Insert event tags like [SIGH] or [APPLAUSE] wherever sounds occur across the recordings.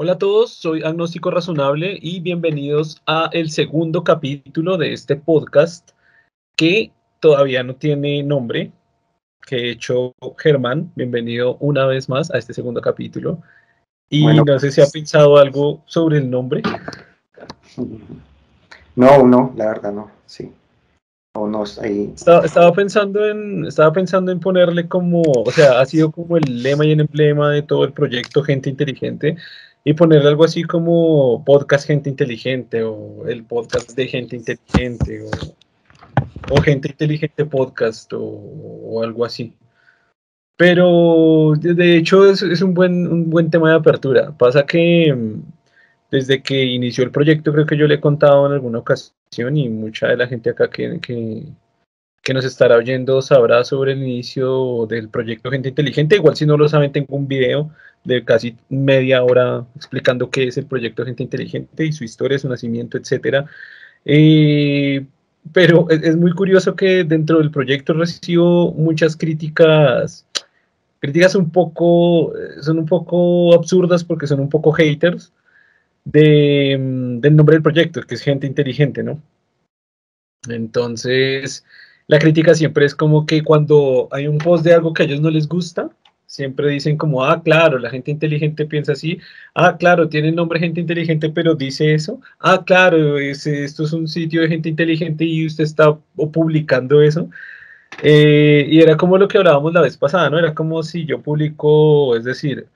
Hola a todos, soy Agnóstico Razonable y bienvenidos a el segundo capítulo de este podcast que todavía no tiene nombre, que he hecho Germán. Bienvenido una vez más a este segundo capítulo. Y no sé si ha pues, pensado algo sobre el nombre. No, no, la verdad no, sí. O no, ahí. Estaba, estaba, pensando en, estaba pensando en ponerle como, o sea, ha sido como el lema y el emblema de todo el proyecto Gente Inteligente, y ponerle algo así como podcast gente inteligente o el podcast de gente inteligente o, gente inteligente podcast o, algo así. Pero de hecho es, es, un, buen, un buen tema de apertura. Pasa que mm, desde que inició el proyecto creo que yo le he contado en alguna ocasión y mucha de la gente acá que, que, que nos estará oyendo sabrá sobre el inicio del proyecto Gente Inteligente. Igual si no lo saben tengo un video de casi media hora explicando qué es el proyecto Gente Inteligente y su historia, su nacimiento, etc. Eh, pero es, muy curioso que dentro del proyecto recibo muchas críticas, críticas un poco, son un poco absurdas porque son un poco haters de, del nombre del proyecto, que es Gente Inteligente, ¿no? Entonces, la crítica siempre es como que cuando hay un post de algo que a ellos no les gusta, siempre dicen como, ah, claro, la gente inteligente piensa así, ah, claro, tiene el nombre gente inteligente, pero dice eso, ah, claro, esto es un sitio de gente inteligente y usted está publicando eso. Eh, y era como lo que hablábamos la vez pasada, ¿no? Era como si yo publico, es decir,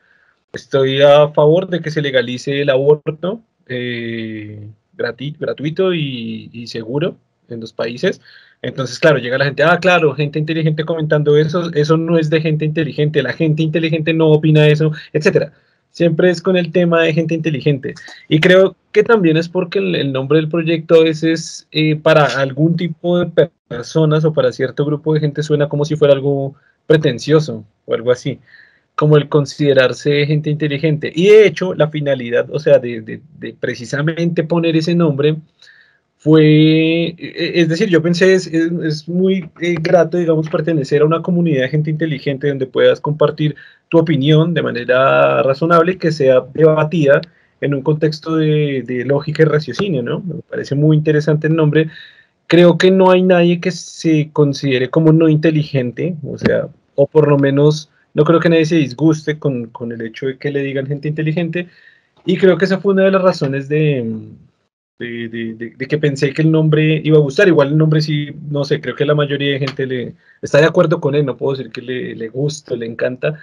estoy a favor de que se legalice el aborto eh, gratuito y seguro en los países, entonces, claro, llega la gente, ah, claro, gente inteligente comentando eso, eso no es de gente inteligente, la gente inteligente no opina eso, etcétera. Siempre es con el tema de gente inteligente. Y creo que también es porque el, nombre del proyecto a veces eh, para algún tipo de personas o para cierto grupo de gente suena como si fuera algo pretencioso o algo así, como el considerarse gente inteligente. Y de hecho, la finalidad, o sea, de, de precisamente poner ese nombre, fue, e, e, es decir, yo pensé, es, es, muy eh, grato, digamos, pertenecer a una comunidad de gente inteligente donde puedas compartir tu opinión de manera razonable, que sea debatida en un contexto de, de, lógica y raciocinio, ¿no? Me parece muy interesante el nombre. Creo que no hay nadie que se considere como no inteligente, o sea, o por lo menos no creo que nadie se disguste con, con el hecho de que le digan gente inteligente, y creo que esa fue una de las razones de de, que pensé que el nombre iba a gustar. Igual el nombre sí, no sé, creo que la mayoría de gente le está de acuerdo con él, no puedo decir que le, le gusta, le encanta,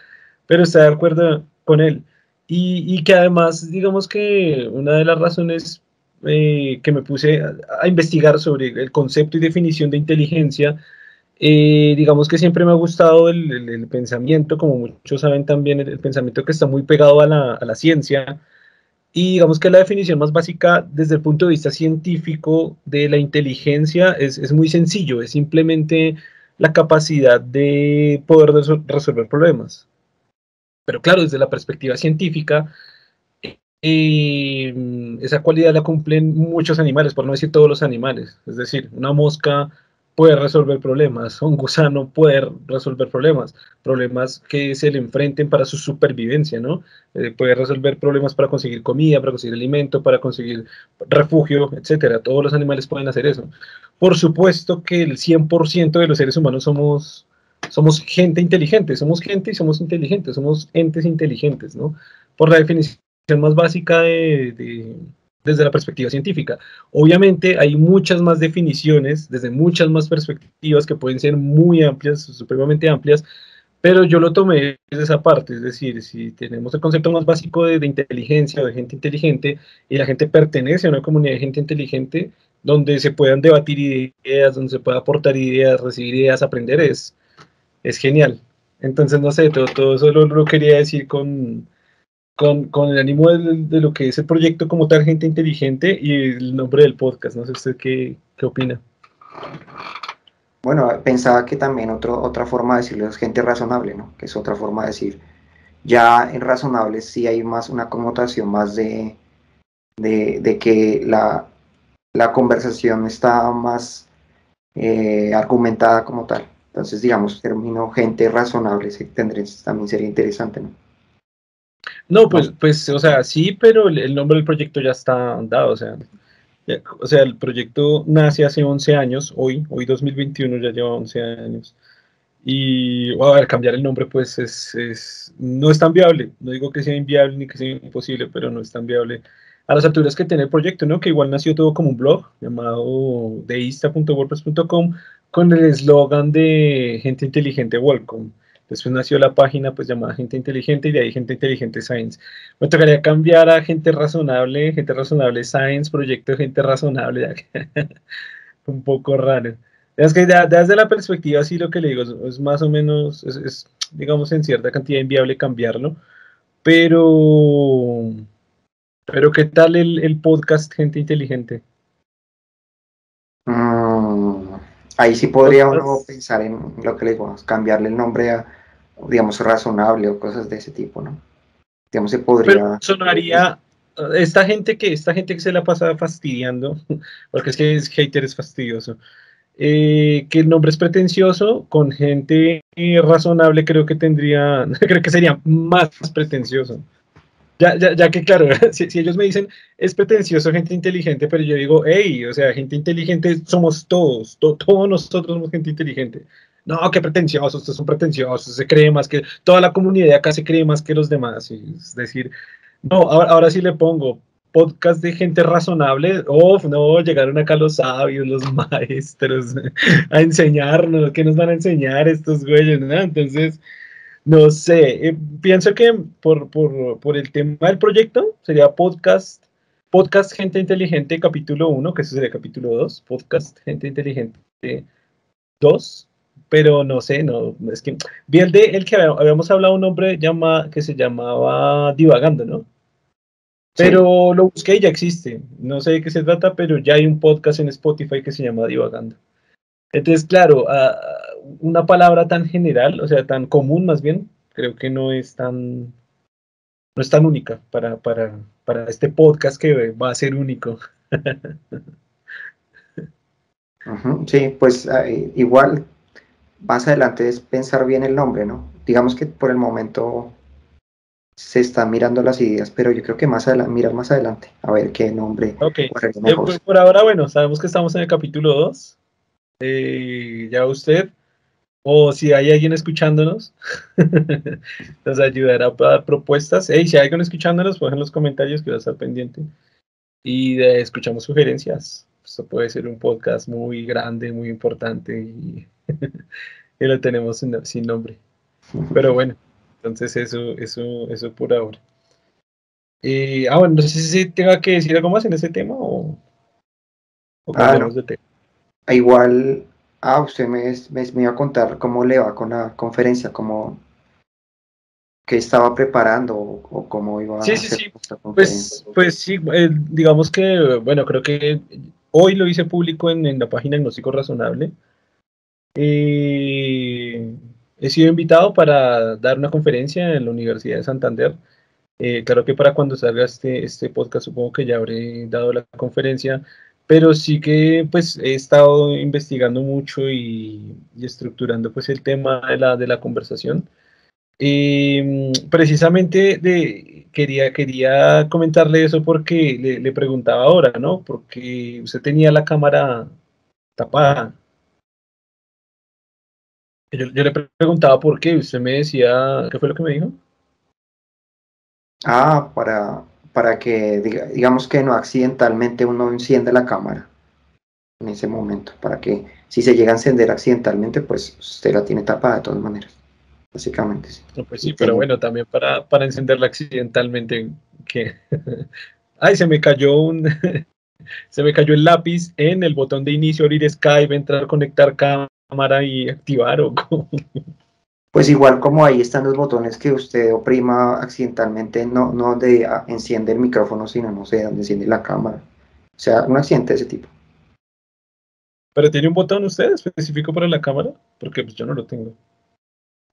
pero está de acuerdo con él. Y, que además, digamos que una de las razones eh, que me puse a, investigar sobre el concepto y definición de inteligencia, eh, digamos que siempre me ha gustado el, pensamiento, como muchos saben también, el, pensamiento que está muy pegado a la, a la ciencia, y digamos que la definición más básica desde el punto de vista científico de la inteligencia es, es muy sencillo, es simplemente la capacidad de poder resolver problemas. Pero claro, desde la perspectiva científica, eh, esa cualidad la cumplen muchos animales, por no decir todos los animales. Es decir, una mosca puede resolver problemas, un gusano puede resolver problemas, problemas que se le enfrenten para su supervivencia, ¿no? Eh, puede resolver problemas para conseguir comida, para conseguir alimento, para conseguir refugio, etcétera. Todos los animales pueden hacer eso. Por supuesto que el 100% de los seres humanos somos, somos gente inteligente, somos gente y somos inteligentes, somos entes inteligentes, ¿no? Por la definición más básica de desde la perspectiva científica. Obviamente hay muchas más definiciones desde muchas más perspectivas que pueden ser muy amplias, supremamente amplias, pero yo lo tomé desde esa parte, es decir, si tenemos el concepto más básico de, inteligencia o de gente inteligente y la gente pertenece a una comunidad de gente inteligente donde se puedan debatir ideas, donde se pueda aportar ideas, recibir ideas, aprender, es, es genial. Entonces, no sé, todo, todo eso lo quería decir con, con, el ánimo de, lo que es el proyecto como tal, gente inteligente, y el nombre del podcast. No sé usted qué, qué opina. Bueno, pensaba que también otro, otra forma de decirlo es gente razonable, ¿no? Que es otra forma de decir. Ya en razonable sí hay más una connotación más de, de, que la, la, conversación está más eh, argumentada como tal. Entonces, digamos, término gente razonable tendría, también sería interesante, ¿no? No, pues, pues, o sea, sí, pero el, nombre del proyecto ya está dado, o sea, o sea, el proyecto nace hace 11 años, hoy, hoy 2021 ya lleva 11 años. Y a ver, cambiar el nombre, pues es, es, no es tan viable. No digo que sea inviable ni que sea imposible, pero no es tan viable a las alturas que tiene el proyecto, ¿no? Que igual nació todo como un blog llamado deista.wordpress.com con el eslogan de gente inteligente welcome. Después nació la página pues llamada Gente Inteligente y de ahí Gente Inteligente Science. Me tocaría cambiar a Gente Razonable, Gente Razonable Science, Proyecto Gente Razonable. [LAUGHS] un poco raro. Es que desde la perspectiva, sí lo que le digo es, más o menos, es, digamos en cierta cantidad inviable cambiarlo, pero pero ¿qué tal el, podcast Gente Inteligente? Mm, ahí sí podría uno pensar en lo que le digo, cambiarle el nombre a, digamos, razonable o cosas de ese tipo, ¿no? Digamos, se podría... Pero sonaría, esta gente que, esta gente que se la pasa fastidiando, [LAUGHS] porque es que es hater es fastidioso, eh, que el nombre es pretencioso, con gente razonable creo que tendría, [LAUGHS] creo que sería más pretencioso. Ya, ya, ya que claro, [LAUGHS] si, ellos me dicen es pretencioso gente inteligente, pero yo digo, hey, o sea, gente inteligente somos todos, todos nosotros somos gente inteligente. No, qué pretenciosos, ustedes son pretenciosos, se cree más que, toda la comunidad acá se cree más que los demás. es decir, no, ahora, sí le pongo podcast de gente razonable, oh, no, llegaron acá los sabios, los [LAUGHS] maestros a enseñarnos, ¿qué nos van a enseñar estos güeyes? ¿no? Entonces, no sé, eh, pienso que por, el tema del proyecto sería podcast, podcast Gente Inteligente capítulo 1, que ese sería capítulo 2, podcast Gente Inteligente 2, pero no sé, no, es que vi el de el que habíamos hablado un hombre llama, que se llamaba Divagando, ¿no? Pero lo busqué y ya existe. No sé de qué se trata, pero ya hay un podcast en Spotify que se llama Divagando. Entonces, claro, una palabra tan general, o sea, tan común más bien, creo que no es tan, no es tan única para, para, para este podcast que va a ser único. [LAUGHS] sí, pues igual más adelante es pensar bien el nombre, ¿no? Digamos que por el momento se están mirando las ideas, pero yo creo que más adelante, mirar más adelante, a ver qué nombre. Ok, eh, por, por, ahora, bueno, sabemos que estamos en el capítulo 2, eh, ya usted, o si hay alguien escuchándonos, [LAUGHS] nos ayudará a dar propuestas. Hey, si hay alguien escuchándonos, en los comentarios que va a estar pendiente. Y escuchamos sugerencias. Esto puede ser un podcast muy grande, muy importante y, [LAUGHS] lo tenemos sin, nombre. Pero bueno, entonces eso, eso, eso por ahora. Eh, ah, bueno, no sé si tenga que decir algo más en ese tema o, o cambiamos de tema. Igual, ah, usted me, me, iba a contar cómo le va con la conferencia, cómo que estaba preparando o, cómo iba a sí, hacer sí, sí. Pues, pues sí, eh, digamos que, bueno, creo que hoy lo hice público en, la página Gnóstico Razonable. Eh, he sido invitado para dar una conferencia en la Universidad de Santander. Eh, claro que para cuando salga este, este podcast supongo que ya habré dado la conferencia pero sí que pues he estado investigando mucho y, estructurando pues el tema de la, de la conversación. Em, precisamente de, quería, quería comentarle eso porque le, le, preguntaba ahora, ¿no? Porque usted tenía la cámara tapada. Yo, yo le preguntaba por qué, usted me decía, ¿qué fue lo que me dijo? Ah, para, para que digamos que no accidentalmente uno enciende la cámara en ese momento, para que si se llega a encender accidentalmente, pues usted la tiene tapada de todas maneras, básicamente. Sí. pues sí, pero bueno, también para, para encenderla accidentalmente, que, [LAUGHS] ay, se me cayó un, [LAUGHS] se me cayó el lápiz en el botón de inicio, abrir Skype, entrar, conectar cámara y activar o Pues igual como ahí están los botones que usted oprima accidentalmente, no, no de ah, enciende el micrófono, sino no sé, donde enciende la cámara. O sea, un accidente de ese tipo. ¿Pero tiene un botón usted específico para la cámara? Porque pues yo no lo tengo.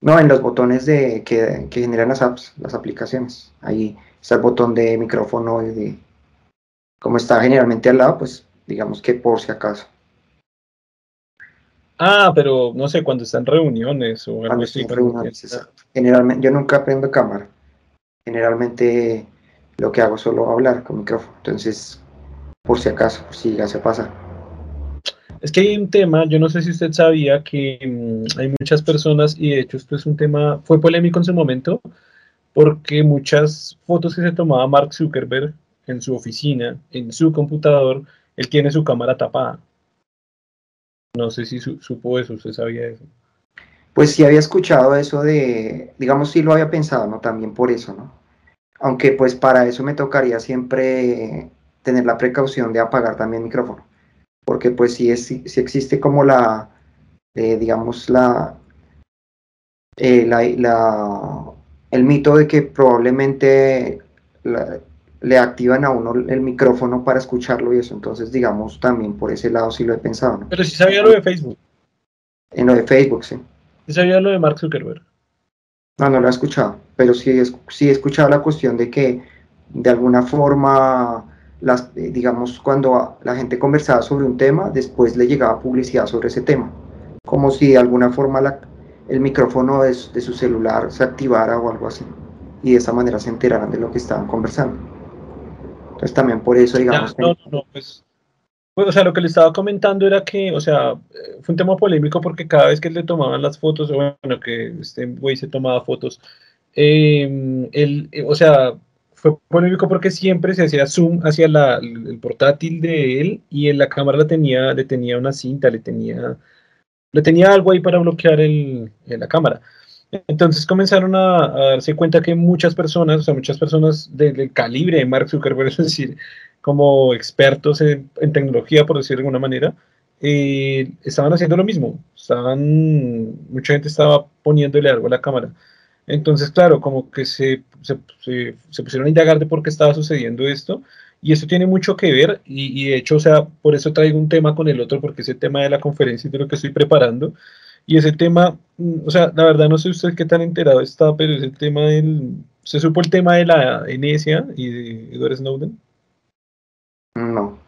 No, en los botones de, que, que generan las apps, las aplicaciones. Ahí está el botón de micrófono y de... Como está generalmente al lado, pues digamos que por si acaso. Ah, pero no sé, cuando están reuniones o algo así. Generalmente, yo nunca prendo cámara, generalmente lo que hago es solo hablar con micrófono. Entonces, por si acaso, si ya se pasa. Es que hay un tema, yo no sé si usted sabía que mm, hay muchas personas, y de hecho esto es un tema, fue polémico en su momento, porque muchas fotos que se tomaba Mark Zuckerberg en su oficina, en su computador, él tiene su cámara tapada. No sé si supo eso, usted sabía eso. Pues sí había escuchado eso de, digamos, sí lo había pensado, ¿no? También por eso, ¿no? Aunque pues para eso me tocaría siempre tener la precaución de apagar también el micrófono. Porque pues si, es, si existe como la, eh, digamos, la, eh, la, el mito de que probablemente le activan a uno el micrófono para escucharlo y eso. Entonces, digamos, también por ese lado sí lo he pensado. ¿no? Pero si sabía lo de Facebook. En lo de Facebook, sí. ¿Sí sabía lo de Mark Zuckerberg? No, no lo he escuchado, pero sí, sí he escuchado la cuestión de que de alguna forma, las, eh, digamos, cuando la gente conversaba sobre un tema, después le llegaba publicidad sobre ese tema, como si de alguna forma la, el micrófono de, de su celular se activara o algo así, y de esa manera se enteraran de lo que estaban conversando. Entonces también por eso, digamos... No, no, no, pues, pues, o sea, lo que le estaba comentando era que, o sea, eh, fue un tema polémico porque cada vez que le tomaban las fotos, bueno, que este güey se tomaba fotos, eh, él, eh, o sea, fue polémico porque siempre se hacía zoom hacia el portátil de él y en la cámara le tenía, le tenía una cinta, le tenía, le tenía algo ahí para bloquear el, la cámara. Entonces comenzaron a, darse cuenta que muchas personas, o sea, muchas personas del, calibre de Mark Zuckerberg, [LAUGHS] es decir, como expertos en, tecnología, por decirlo de alguna manera, eh, estaban haciendo lo mismo. Estaban, mucha gente estaba poniéndole algo a la cámara. Entonces, claro, como que se, se, se, pusieron a indagar de por qué estaba sucediendo esto. Y eso tiene mucho que ver, y, y, de hecho, o sea, por eso traigo un tema con el otro, porque es el tema de la conferencia y de lo que estoy preparando. Y ese tema, mm, o sea, la verdad no sé usted qué tan enterado está, pero es el tema del... ¿Se supo el tema de la NSA y de Edward Snowden? No.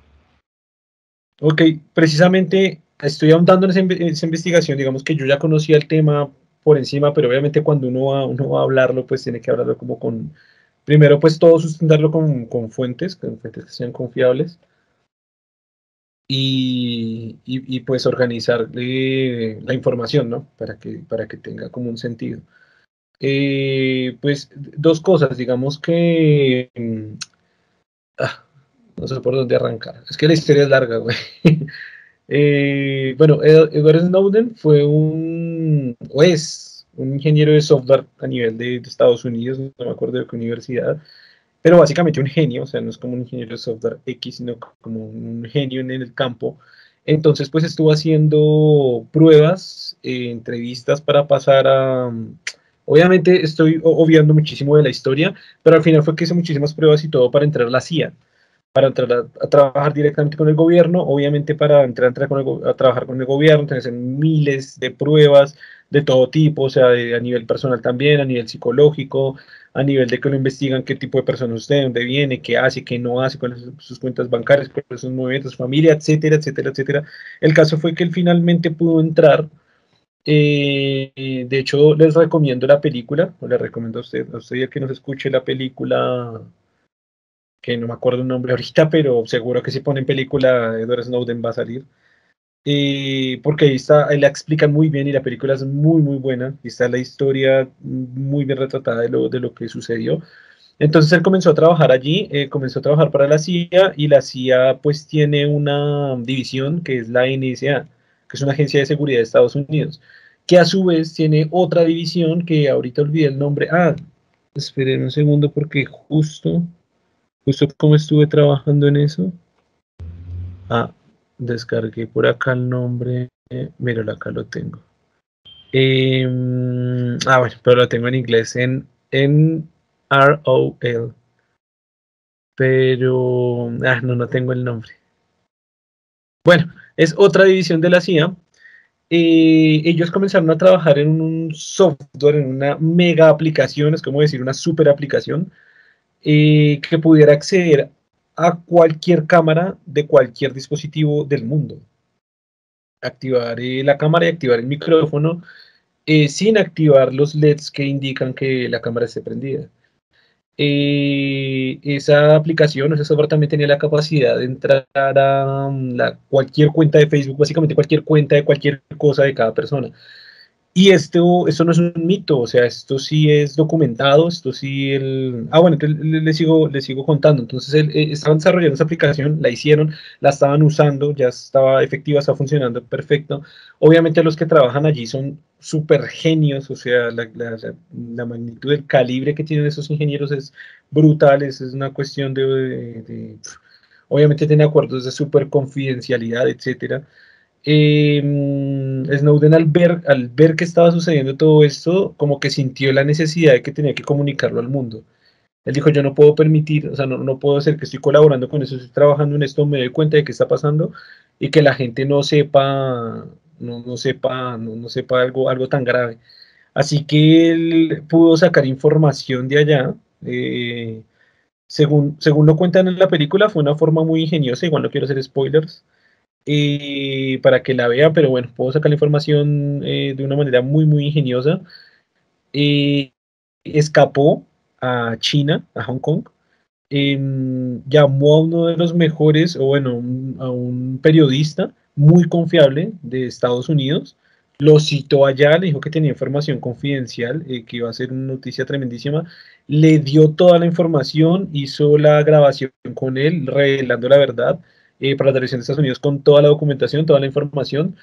Ok, precisamente estoy ahondando en esa, investigación, digamos que yo ya conocía el tema por encima, pero obviamente cuando uno va, uno va a hablarlo, pues tiene que hablarlo como con, primero pues todo sustentarlo con, con fuentes, con fuentes que sean confiables, y, y, pues organizar la información, ¿no? Para que, para que tenga como un sentido. Eh, pues dos cosas, digamos que... Mm, ah, no sé por dónde arrancar. Es que la historia es larga, güey. [LAUGHS] Eh, bueno, Edward Snowden fue un, o es, un ingeniero de software a nivel de, de Estados Unidos, no me acuerdo de qué universidad, pero básicamente un genio, o sea, no es como un ingeniero de software X, sino como un genio en el campo. Entonces, pues estuvo haciendo pruebas, eh, entrevistas para pasar a... Obviamente estoy obviando muchísimo de la historia, pero al final fue que hizo muchísimas pruebas y todo para entrar a la CIA, para entrar a, trabajar directamente con el gobierno, obviamente para entrar, a trabajar con el gobierno, tener miles de pruebas de todo tipo, o sea, a nivel personal también, a nivel psicológico, a nivel de que lo investigan qué tipo de persona usted, dónde viene, qué hace, qué no hace, cuáles son sus cuentas bancarias, cuáles sus movimientos, familia, etcétera, etcétera, etcétera. El caso fue que él finalmente pudo entrar. Eh, de hecho, les recomiendo la película, o le recomiendo a usted, a usted que nos escuche la película, que no me acuerdo el nombre ahorita, pero seguro que si ponen película, Edward Snowden va a salir. Eh, porque ahí está, ahí la explican muy bien y la película es muy, muy buena. Y está la historia muy bien retratada de lo, de lo que sucedió. Entonces él comenzó a trabajar allí, eh, comenzó a trabajar para la CIA y la CIA pues tiene una división que es la NSA, que es una agencia de seguridad de Estados Unidos, que a su vez tiene otra división que ahorita olvidé el nombre. Ah, esperen un segundo porque justo, justo como estuve trabajando en eso. Ah, descargué por acá el nombre. mira, acá lo tengo. Em, ah, bueno, pero lo tengo en inglés, en, en ROL. Pero, ah, no, no tengo el nombre. Bueno, es otra división de la CIA. Eh, ellos comenzaron a trabajar en un software, en una mega aplicación, es como decir, una super aplicación, eh, que pudiera acceder a cualquier cámara de cualquier dispositivo del mundo. Activar eh, la cámara y activar el micrófono eh, sin activar los LEDs que indican que la cámara esté prendida. eh, esa aplicación, ese software también tenía la capacidad de entrar a mm, cualquier cuenta de Facebook, básicamente cualquier cuenta de cualquier cosa de cada persona. Y esto, esto no es un mito, o sea, esto sí es documentado, esto sí el... Ah, bueno, entonces le, sigo, le sigo contando. Entonces, eh, estaban desarrollando esa aplicación, la hicieron, la estaban usando, ya estaba efectiva, está funcionando perfecto. Obviamente los que trabajan allí son súper genios, o sea, la, magnitud del calibre que tienen esos ingenieros es brutal, es, una cuestión de, de, obviamente tiene acuerdos de súper confidencialidad, etcétera. Eh, Snowden al ver, al ver que estaba sucediendo todo esto, como que sintió la necesidad de que tenía que comunicarlo al mundo. Él dijo, yo no puedo permitir, o sea, no, no puedo hacer que estoy colaborando con eso, estoy trabajando en esto, me doy cuenta de qué está pasando y que la gente no sepa, no, no sepa, no, no, sepa algo, algo tan grave. Así que él pudo sacar información de allá. Eh, según, según lo cuentan en la película, fue una forma muy ingeniosa, igual no quiero hacer spoilers, para que la vean, pero bueno, puedo sacar la información eh, de una manera muy, muy ingeniosa. escapó a China, a Hong Kong, em, llamó a uno de los mejores, o bueno, a un periodista muy confiable de Estados Unidos, lo citó allá, le dijo que tenía información confidencial, eh, que iba a ser una noticia tremendísima, le dio toda la información, hizo la grabación con él, revelando la verdad eh, para la televisión de Estados Unidos con toda la documentación, toda la información,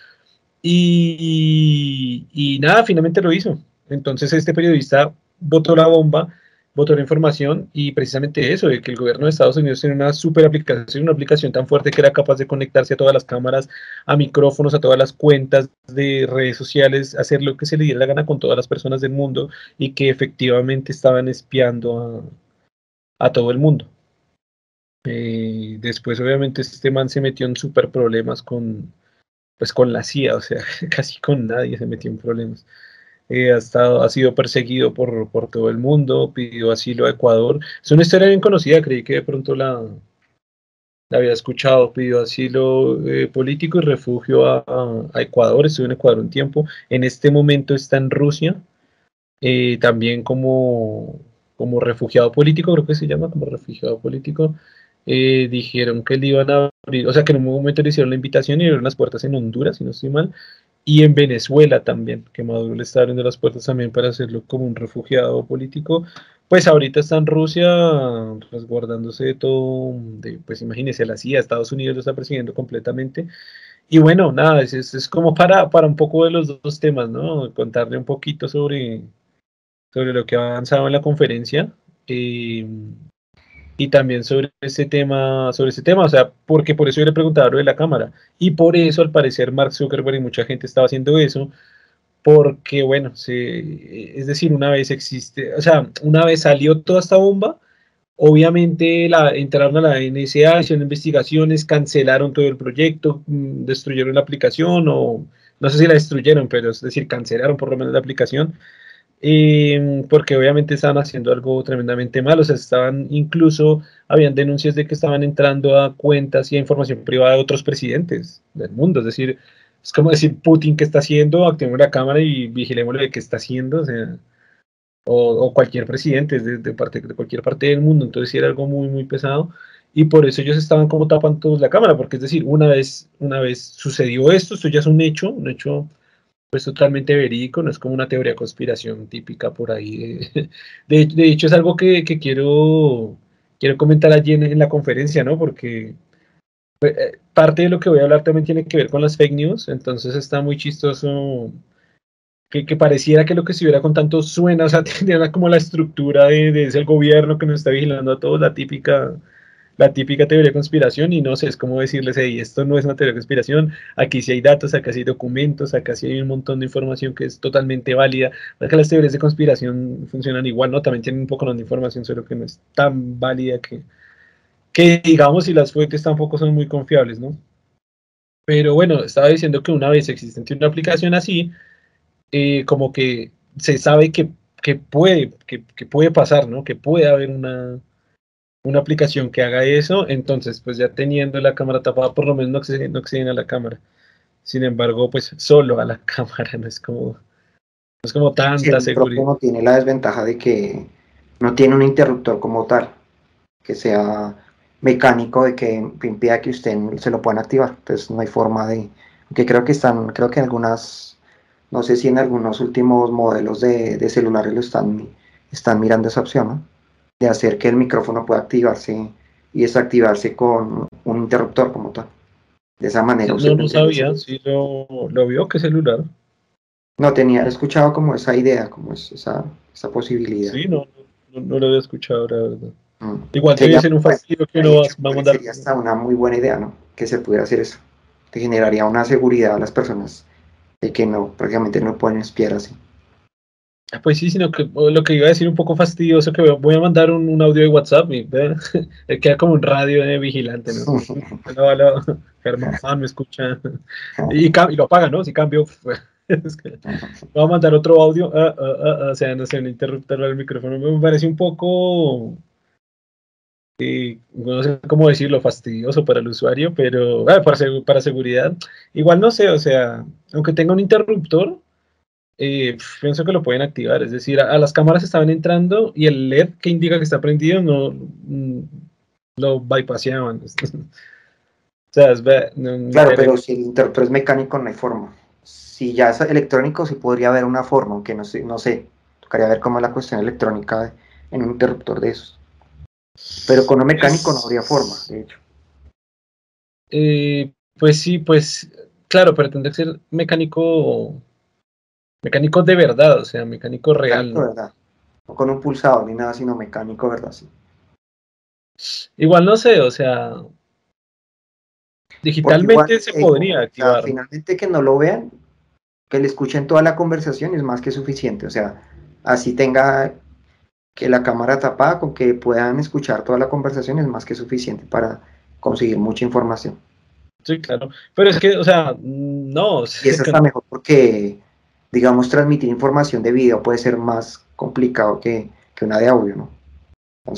y, y nada, finalmente lo hizo. Entonces este periodista botó la bomba votó la información y precisamente eso, de que el gobierno de Estados Unidos tiene una super aplicación, una aplicación tan fuerte que era capaz de conectarse a todas las cámaras, a micrófonos, a todas las cuentas de redes sociales, hacer lo que se le diera la gana con todas las personas del mundo y que efectivamente estaban espiando a, todo el mundo. Eh, después, obviamente, este man se metió en super problemas con, pues, con la CIA, o sea, [LAUGHS] casi con nadie se metió en problemas. Eh, ha, estado, ha sido perseguido por, por, todo el mundo, pidió asilo a Ecuador. Es una historia bien conocida, creí que de pronto la, la había escuchado, pidió asilo eh, político y refugio a, a, Ecuador, estuvo en Ecuador un tiempo, en este momento está en Rusia, eh, también como, como refugiado político, creo que se llama como refugiado político. Dijeron que le iban a abrir, o sea que en un momento le hicieron la invitación y abrieron las puertas en Honduras, si no estoy mal, y en Venezuela también, que Maduro le está abriendo las puertas también para hacerlo como un refugiado político. Pues ahorita está en Rusia resguardándose de todo, de, pues imagínese, la CIA, Estados Unidos lo está persiguiendo completamente. Y bueno, nada, es, es, como para, para un poco de los dos temas, ¿no? Contarle un poquito sobre, sobre lo que ha avanzado en la conferencia. Eh, y también sobre ese tema, sobre ese tema, o sea, porque por eso yo le preguntaba lo de la cámara, y por eso al parecer Mark Zuckerberg y mucha gente estaba haciendo eso, porque bueno, se, es decir, una vez existe, o sea, una vez salió toda esta bomba, obviamente la, entraron a la NSA, hicieron investigaciones, cancelaron todo el proyecto, mm, destruyeron la aplicación, o no sé si la destruyeron, pero es decir, cancelaron por lo menos la aplicación, porque obviamente estaban haciendo algo tremendamente malo, o sea, estaban incluso, habían denuncias de que estaban entrando a cuentas y a información privada de otros presidentes del mundo, es decir, es como decir Putin qué está haciendo, activemos la cámara y vigilemos de qué está haciendo, o, sea, o, cualquier presidente de, parte, de cualquier parte del mundo, entonces era algo muy, muy pesado, y por eso ellos estaban como tapando la cámara, porque es decir, una vez, una vez sucedió esto, esto ya es un hecho, un hecho pues, totalmente verídico, no es como una teoría conspiración típica por ahí. De, [LAUGHS] de hecho, es algo que, que, quiero, quiero comentar allí en, la conferencia, ¿no? Porque pues, eh, parte de lo que voy a hablar también tiene que ver con las fake news, entonces está muy chistoso que, que pareciera que lo que se con tanto suena, o sea, [LAUGHS] tendría como la estructura de, de ese gobierno que nos está vigilando a todos, la típica la típica teoría de conspiración y no sé, es como decirles, hey, esto no es una teoría de conspiración, aquí sí hay datos, acá sí hay documentos, acá sí hay un montón de información que es totalmente válida, que las teorías de conspiración funcionan igual, ¿no? También tienen un poco de información, solo que no es tan válida que, que digamos, si las fuentes tampoco son muy confiables, ¿no? Pero bueno, estaba diciendo que una vez existe una aplicación así, eh, como que se sabe que, que puede, que, que puede pasar, ¿no? Que puede haber una una aplicación que haga eso, entonces pues ya teniendo la cámara tapada, por lo menos no acceden, no a la cámara. Sin embargo, pues solo a la [LAUGHS] cámara, no es como, no es como tanta seguridad. tiene la desventaja de que no tiene un interruptor como tal, que sea mecánico de que impida que usted se lo puedan activar. Entonces no hay forma de, que creo que están, creo que en algunas, no sé si en algunos últimos modelos de, de celulares lo están, están mirando esa opción, ¿no? De hacer que el micrófono pueda activarse y desactivarse con un interruptor como tal. De esa manera. No, no sabía, sí lo, lo vio, ¿qué celular? No, tenía, he escuchado como esa idea, como esa, esa posibilidad. Sí, no, no, lo había escuchado, la verdad. Mm. Igual debe ser un fastidio que no va a mandar. Sería hasta una muy buena idea, ¿no? Que se pudiera hacer eso. Te generaría una seguridad a las personas de que no, prácticamente no pueden espiar así. Ah, pues sí, sino que lo que iba a decir un poco fastidioso, que voy a mandar un, audio de WhatsApp y [LAUGHS] queda como un radio de vigilante, ¿no? [LAUGHS] Germán, [LAUGHS] me escucha. Y, y, lo apaga, ¿no? Si cambio, voy a mandar otro audio, ah, ah, o sea, no sé, un interruptor al micrófono. Me parece un poco, no sé cómo decirlo, fastidioso para el usuario, pero para, para seguridad. Igual no sé, o sea, aunque tenga un interruptor, eh, pienso que lo pueden activar. Es decir, a, las cámaras estaban entrando y el LED que indica que está prendido no mm, lo bypaseaban. [LAUGHS] o sea, es, claro, pero si el interruptor es mecánico no hay forma. Si ya es electrónico, sí podría haber una forma, aunque no sé, no sé. Tocaría ver cómo es la cuestión electrónica en un interruptor de esos. Pero con un mecánico no habría forma, de hecho. Eh, pues sí, pues claro, pero tendría que ser mecánico Mecánico de verdad, o sea, mecánico real. ¿no? verdad. No con un pulsador ni nada, sino mecánico, ¿verdad? Sí. Igual no sé, o sea. Digitalmente se podría activar. finalmente que no lo vean, que le escuchen toda la conversación es más que suficiente. O sea, así tenga que la cámara tapada, con que puedan escuchar toda la conversación es más que suficiente para conseguir mucha información. Sí, claro. Pero es que, o sea, no. [LAUGHS] Y eso está mejor porque digamos, transmitir información de video puede ser más complicado que, una de audio, ¿no?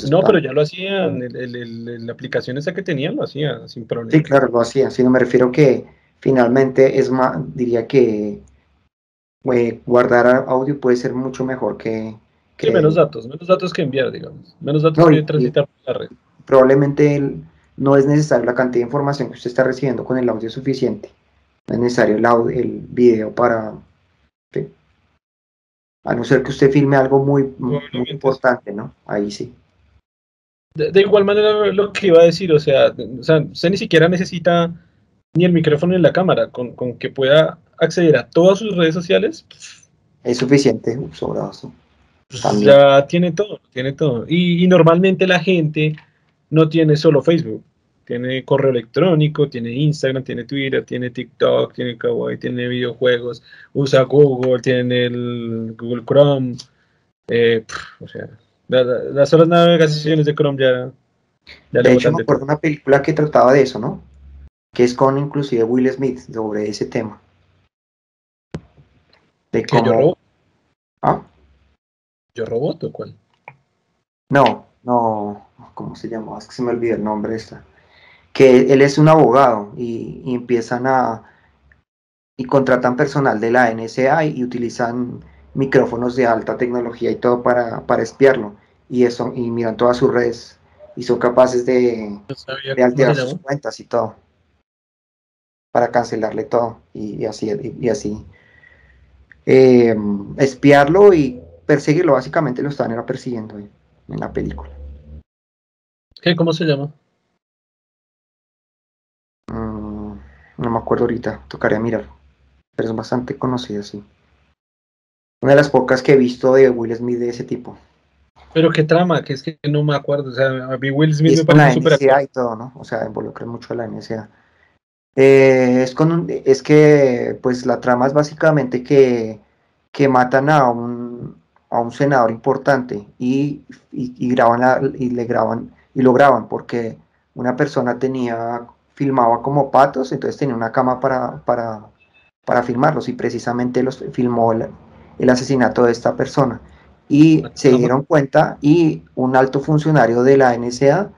no, pero ya lo hacían, la aplicación esa que tenían lo hacía sin problema. Sí, claro, lo hacía, no me refiero que finalmente es más, diría que eh, guardar audio puede ser mucho mejor que, que... menos datos, menos datos que enviar, digamos, menos datos que transitar por la red. Probablemente no es necesario la cantidad de información que usted está recibiendo con el audio suficiente, no es necesario el, audio, el video para, a no ser que usted filme algo muy, muy, importante, ¿no? Ahí sí. De, igual manera lo que iba a decir, o sea, o sea, usted ni siquiera necesita ni el micrófono ni la cámara, con, con que pueda acceder a todas sus redes sociales. Es suficiente, sobrado. Pues ya tiene todo, tiene todo. Y, y, normalmente la gente no tiene solo Facebook, tiene correo electrónico, tiene Instagram, tiene Twitter, tiene TikTok, tiene Kawaii, tiene videojuegos, usa Google, tiene el Google Chrome. Eh, o sea, las solas navegaciones de Chrome ya... ya de hecho, me acuerdo una película que trataba de eso, ¿no? Que es con inclusive Will Smith sobre ese tema. De cómo... ¿Yo robot? ¿Ah? ¿Yo robot o cuál? No, no, ¿cómo se llama? Es que se me olvidó el nombre esta que él es un abogado y, empiezan a y contratan personal de la NSA y, utilizan micrófonos de alta tecnología y todo para, para espiarlo. Y eso y miran todas sus redes y son capaces de, de alterar sus cuentas y todo. Para cancelarle todo y, así y, así. Em, espiarlo y perseguirlo básicamente lo están persiguiendo en la película. ¿Qué, ¿Cómo se llama? No me acuerdo ahorita, tocaría mirar. Pero es bastante conocida, sí. Una de las pocas que he visto de Will Smith de ese tipo. Pero qué trama, que es que no me acuerdo. O sea, a mí Will Smith me parece súper. NSA y todo, ¿no? O sea, involucra mucho a la NSA. Eh, es, con es que, pues, la trama es básicamente que, que matan a un, a un senador importante y, y, graban y le graban y lo graban porque una persona tenía filmaba como patos, entonces tenía una cama para, para, para filmarlos y precisamente los filmó el, asesinato de esta persona. Y se dieron cuenta y un alto funcionario de la NSA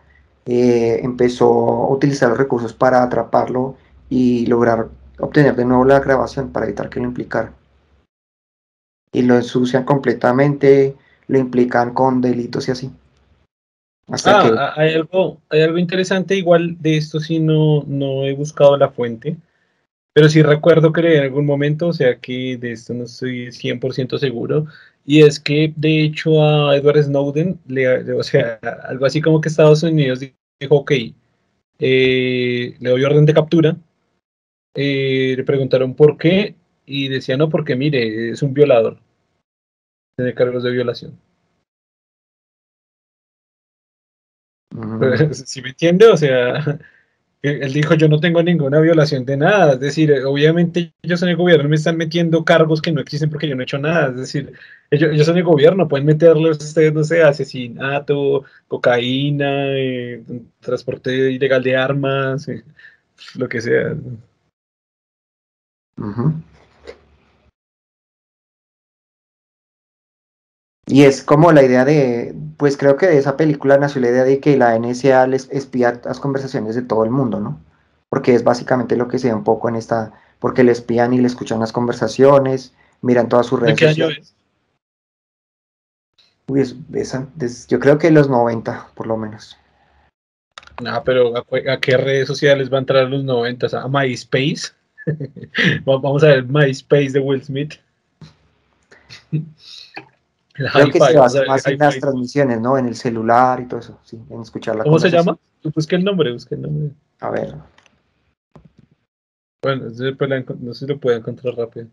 eh, empezó a utilizar los recursos para atraparlo y lograr obtener de nuevo la grabación para evitar que lo implicara. Y lo ensucian completamente, lo implican con delitos y así. Ah, hay, algo, hay algo interesante, igual de esto sí no, no he buscado la fuente, pero sí recuerdo que en algún momento, o sea que de esto no estoy 100% seguro, y es que de hecho a Edward Snowden, le, o sea, algo así como que Estados Unidos dijo, ok, eh, le doy orden de captura, eh, le preguntaron por qué, y decía, no, porque mire, es un violador, tiene cargos de violación. [LAUGHS] Si me entiende, o sea, [LAUGHS] él dijo, yo no tengo ninguna violación de nada. Es decir, obviamente ellos en el gobierno me están metiendo cargos que no existen porque yo no he hecho nada. Es decir, ellos, ellos en el gobierno pueden meterle ustedes, no sé, asesinato, cocaína, eh, transporte ilegal de armas, eh, lo que sea. Y es como la idea de, pues creo que de esa película nació la idea de que la NSA les espía las conversaciones de todo el mundo, ¿no? Porque es básicamente lo que se ve un poco en esta, porque le espían y le escuchan las conversaciones, miran todas sus redes ¿De qué año es? Uy, yo creo que los 90, por lo menos. No, pero ¿a, qué redes sociales va a entrar los 90? ¿A MySpace? [LAUGHS] Vamos a ver MySpace de Will Smith. Creo que se basa más en las transmisiones, ¿no? En el celular y todo eso, sí, en escuchar la ¿Cómo se llama? Busque el nombre, busque el nombre. A ver. Bueno, no sé si lo puede encontrar rápido.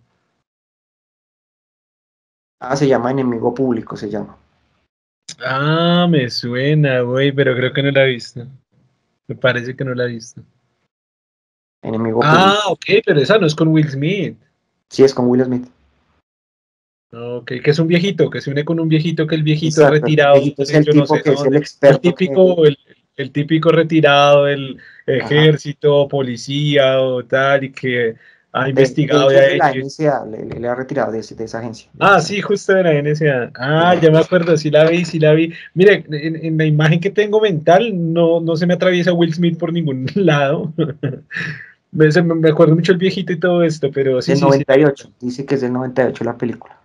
Ah, se llama Enemigo Público, se llama. Ah, me suena, güey, pero creo que no la he visto. Me parece que no la he visto. Enemigo ah, ok, pero esa no es con Will Smith. Sí, es con Will Smith. Ok, que es un viejito, que se une con un viejito, que el viejito es retirado. El es el tipo que es el experto. típico, el, típico retirado del ejército, policía o tal, y que ha investigado. De, la NSA, le, ha retirado de, esa agencia. Ah, sí, justo de la NSA. Ah, ya me acuerdo, sí la vi, sí la vi. Mire, en, la imagen que tengo mental, no, no se me atraviesa Will Smith por ningún [LAUGHS] lado. me, me acuerdo mucho el viejito y todo esto, pero sí. Del 98, dice que es del 98 la película.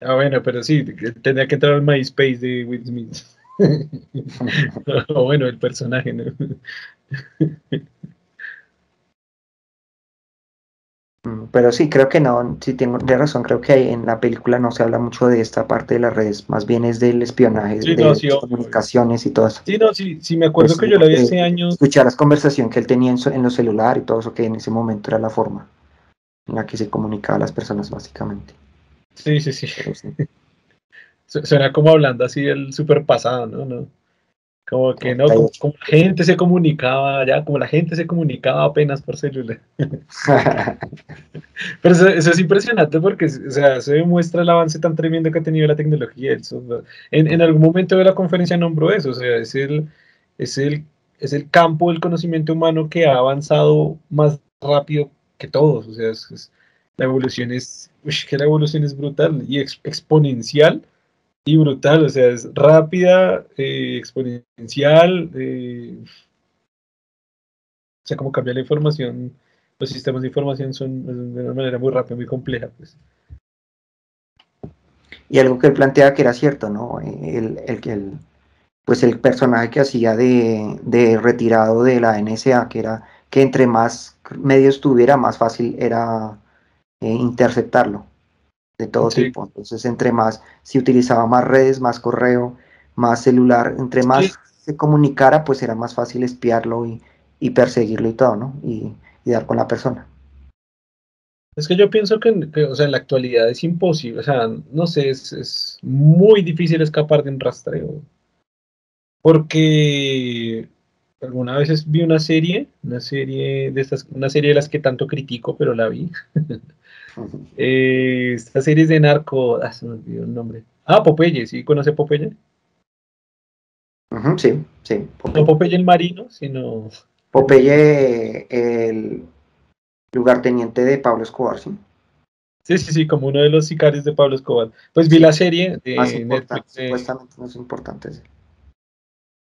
Ah, bueno, pero sí, tenía que entrar al MySpace de Will Smith. [LAUGHS] o bueno, el personaje, ¿no? Mm, pero sí, creo que no, sí tengo de razón, creo que en la película no se habla mucho de esta parte de las redes, más bien es del espionaje, de las comunicaciones y todo eso. Sí, no, sí, sí me acuerdo pues que yo lo vi hace años. Escuchar las conversaciones que él tenía en, en los celulares y todo eso, que en ese momento era la forma en la que se comunicaba a las personas básicamente. Sí, sí, sí. Suena como hablando así del super pasado, ¿no? Como que no, como, la gente se comunicaba ya, como la gente se comunicaba apenas por celular. [LAUGHS] Pero eso, es impresionante porque, o sea, se demuestra el avance tan tremendo que ha tenido la tecnología. En, en algún momento de la conferencia nombró eso, o sea, es el, es el, es el campo del conocimiento humano que ha avanzado más rápido que todos, o sea, es, la evolución es, que la evolución es brutal y exponencial y brutal, o sea, es rápida, eh, exponencial, eh, o sea, como cambia la información, los sistemas de información son de una manera muy rápida, muy compleja, pues. Y algo que él planteaba que era cierto, ¿no? El, el, el pues el personaje que hacía de, de retirado de la NSA, que era que entre más medios tuviera, más fácil era interceptarlo de todo tipo. Entonces, entre más, si utilizaba más redes, más correo, más celular, entre más se comunicara, pues era más fácil espiarlo y, perseguirlo y todo, ¿no? Y, dar con la persona. Es que yo pienso que, o sea, en la actualidad es imposible, o sea, no sé, es, es muy difícil escapar de un rastreo. Porque alguna vez vi una serie, una serie de estas, una serie de las que tanto critico, pero la vi. [LAUGHS] eh, esta serie es de narco, ah, se me olvidó el nombre. Ah, Popeye, ¿sí conoce Popeye? sí, sí. No Popeye el marino, sino... Popeye el lugarteniente de Pablo Escobar, sí. Sí, sí, sí, como uno de los sicarios de Pablo Escobar. Pues vi la serie de Netflix. Supuestamente no es importante.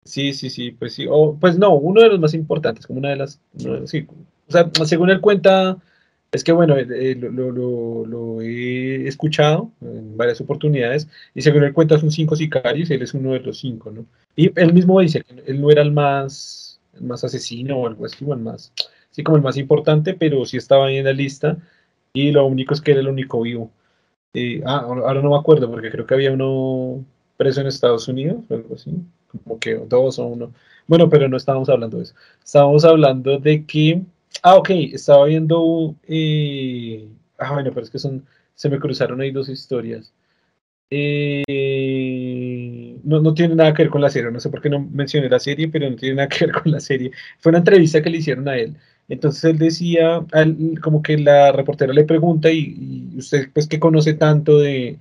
Sí, sí, sí, pues sí. O, pues no, uno de los más importantes, como una de las. sí, o sea, según él cuenta, Es que bueno, eh, eh, lo, lo, lo, he escuchado en varias oportunidades y según él cuenta son cinco sicarios y él es uno de los cinco, ¿no? Y él mismo dice que él no era el más, el más asesino o algo así, o el más, sí como el más importante, pero sí estaba ahí en la lista y lo único es que era el único vivo. ah, ahora no me acuerdo porque creo que había uno preso en Estados Unidos o algo así, como que dos o uno. Bueno, pero no estábamos hablando de eso. Estábamos hablando de que Ah, ok, estaba viendo. Eh, ah, bueno, pero es que son. Se me cruzaron ahí dos historias. Eh, no, no tiene nada que ver con la serie, no sé por qué no mencioné la serie, pero no tiene nada que ver con la serie. Fue una entrevista que le hicieron a él. Entonces él decía, como que la reportera le pregunta, y, usted pues que conoce tanto de,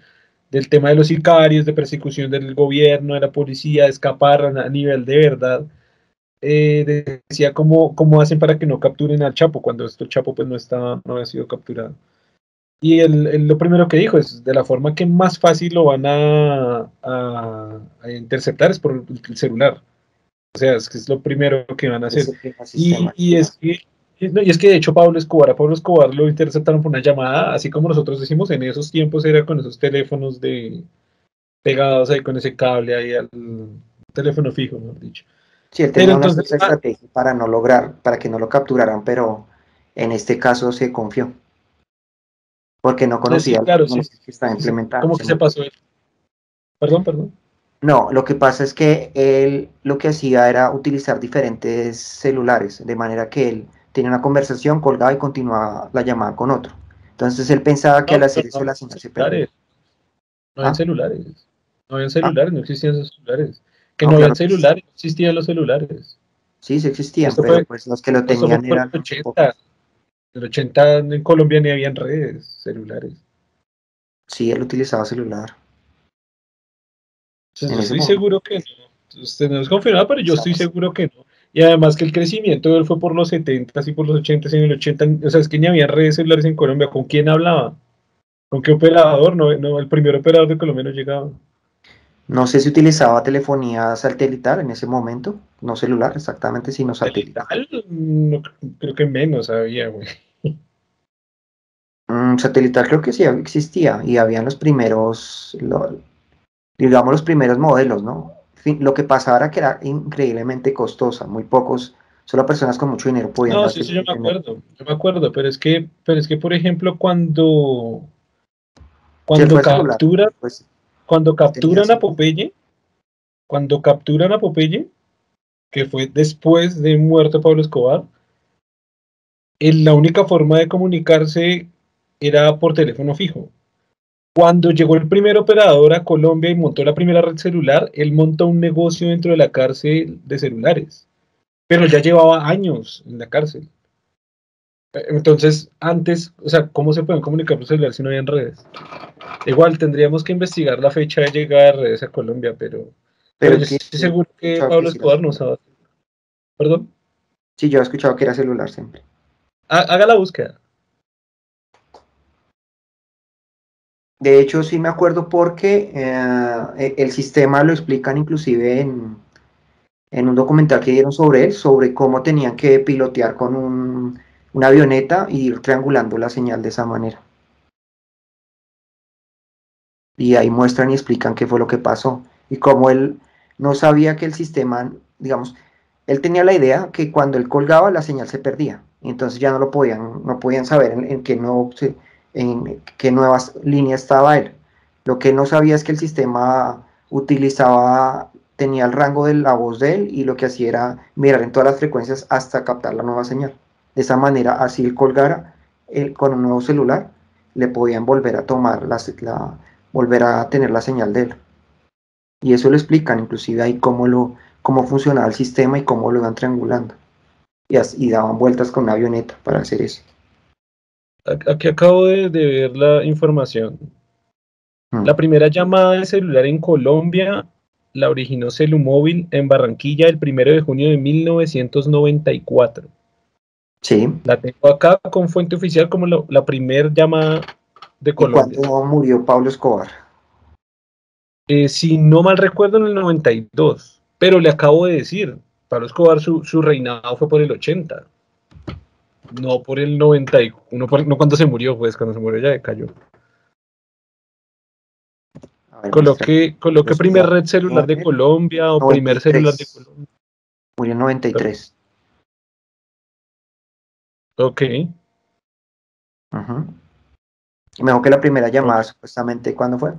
del tema de los sicarios, de persecución del gobierno, de la policía, de escapar a nivel de verdad, eh, decía cómo, cómo hacen para que no capturen al Chapo cuando este Chapo pues no está, no había sido capturado. Y el, lo primero que dijo es de la forma que más fácil lo van a, a, interceptar es por el celular. O sea, es que es lo primero que van a hacer. Y, y, es que y es que de hecho Pablo Escobar, a Pablo Escobar lo interceptaron por una llamada, así como nosotros decimos, en esos tiempos era con esos teléfonos de pegados ahí con ese cable ahí al teléfono fijo, mejor dicho. Sí, él tenía una ah, estrategia para no lograr, para que no lo capturaran, pero en este caso se confió. Porque no conocía claro, que está implementando. ¿Cómo que se pasó? Perdón, perdón. No, lo que pasa es que él lo que hacía era utilizar diferentes celulares, de manera que él tenía una conversación, colgaba y continuaba la llamada con otro. Entonces él pensaba que al hacer eso la señal se perdía. No había ¿Ah? celulares. No había celulares, no existían esos celulares. Que no, había celulares, no existían los celulares. Sí, sí existían, pero pues los que lo tenían eran. En 80. En el 80 en Colombia ni habían redes celulares. Sí, él utilizaba celular. yo estoy seguro que no. Usted no es confirmado, pero yo estoy seguro que no. Y además que el crecimiento de él fue por los 70 y por los 80 y en el 80. O sea, es que ni había redes celulares en Colombia. ¿Con quién hablaba? ¿Con qué operador? No, no el primer operador de Colombia no llegaba. No sé si utilizaba telefonía satelital en ese momento, no celular exactamente, sino satelital. No, creo que menos había, güey. Mm, satelital creo que sí existía y habían los primeros, digamos los primeros modelos, ¿no? Lo que pasaba era que era increíblemente costosa, muy pocos, solo personas con mucho dinero podían. No, sí, sí, yo me acuerdo, yo me acuerdo, pero es que, pero es que por ejemplo cuando cuando captura, pues, cuando capturan a Popeye, cuando capturan a Popeye, que fue después de muerto Pablo Escobar, la única forma de comunicarse era por teléfono fijo. Cuando llegó el primer operador a Colombia y montó la primera red celular, él montó un negocio dentro de la cárcel de celulares, pero ya llevaba años en la cárcel. Entonces, antes, o sea, ¿cómo se pueden comunicar por celular si no habían redes? Igual tendríamos que investigar la fecha de llegar de redes a Colombia, pero, pero, yo estoy seguro que Pablo Escobar no sabe. ¿Perdón? Sí, yo he escuchado que era celular siempre. Haga la búsqueda. De hecho, sí me acuerdo porque eh, el sistema lo explican inclusive en, en un documental que dieron sobre él, sobre cómo tenían que pilotear con un una avioneta y ir triangulando la señal de esa manera. Y ahí muestran y explican qué fue lo que pasó. Y cómo él no sabía que el sistema, digamos, él tenía la idea que cuando él colgaba la señal se perdía. Entonces ya no lo podían, no podían saber en, qué, no, en qué nuevas líneas estaba él. Lo que no sabía es que el sistema utilizaba, tenía el rango de la voz de él y lo que hacía era mirar en todas las frecuencias hasta captar la nueva señal. De esa manera, así él colgara con un nuevo celular, le podían volver a tomar, la, volver a tener la señal de él. Y eso lo explican inclusive ahí cómo, lo, cómo funcionaba el sistema y cómo lo iban triangulando. Y, así, daban vueltas con una avioneta para hacer eso. Aquí acabo de, ver la información. Mm. La primera llamada de celular en Colombia la originó Celumóvil en Barranquilla el 1 de junio de 1994. Sí. La tengo acá con fuente oficial como la primera llamada de Colombia. ¿Cuándo murió Pablo Escobar? Eh, si no mal recuerdo, en el 92. Pero le acabo de decir, Pablo Escobar, su, reinado fue por el 80. No por el 91, por, no cuando se murió, pues cuando se murió ya cayó. Coloque, coloque primer red celular de Colombia o primer celular de Colombia. Murió en 93. Ok. Mejor que la primera llamada, supuestamente, ¿cuándo fue?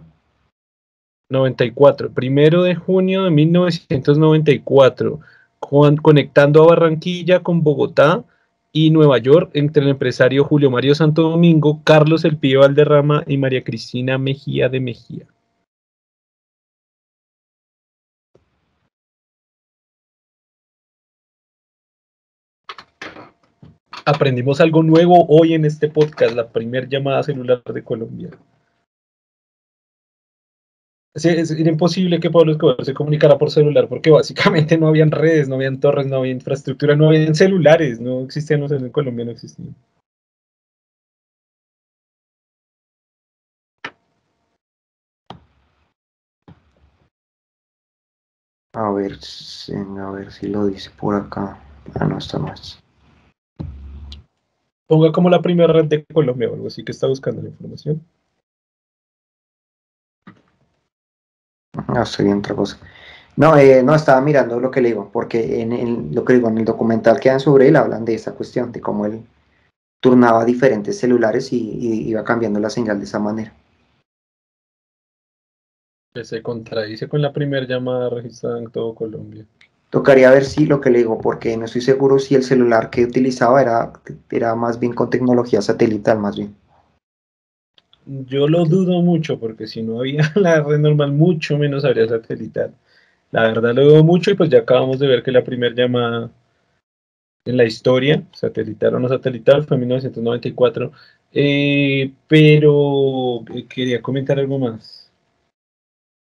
94, primero de junio de 1994, conectando a Barranquilla con Bogotá y Nueva York entre el empresario Julio Mario Santo Domingo, Carlos El Pío Valderrama y María Cristina Mejía de Mejía. Aprendimos algo nuevo hoy en este podcast, la primera llamada celular de Colombia. Sí, era imposible que Pablo Escobar se comunicara por celular porque básicamente no habían redes, no habían torres, no había infraestructura, no habían celulares, no existían, no en Colombia no existían. A ver, a ver si lo dice por acá. Ah, no, está más. Ponga como la primera red de Colombia o algo así que está buscando la información. No, estoy en otra cosa. No, eh, no, estaba mirando lo que le digo, porque en el, lo que digo, en el documental que dan sobre él hablan de esa cuestión, de cómo él turnaba diferentes celulares y, iba cambiando la señal de esa manera. se contradice con la primera llamada registrada en todo Colombia. Tocaría ver si lo que le digo, porque no estoy seguro si el celular que utilizaba era, era más bien con tecnología satelital, más bien. Yo lo dudo mucho, porque si no había [LAUGHS] la red normal, mucho menos habría satelital. La verdad lo dudo mucho y pues ya acabamos de ver que la primera llamada en la historia, satelital o no satelital, fue en 1994. Eh, pero eh, quería comentar algo más.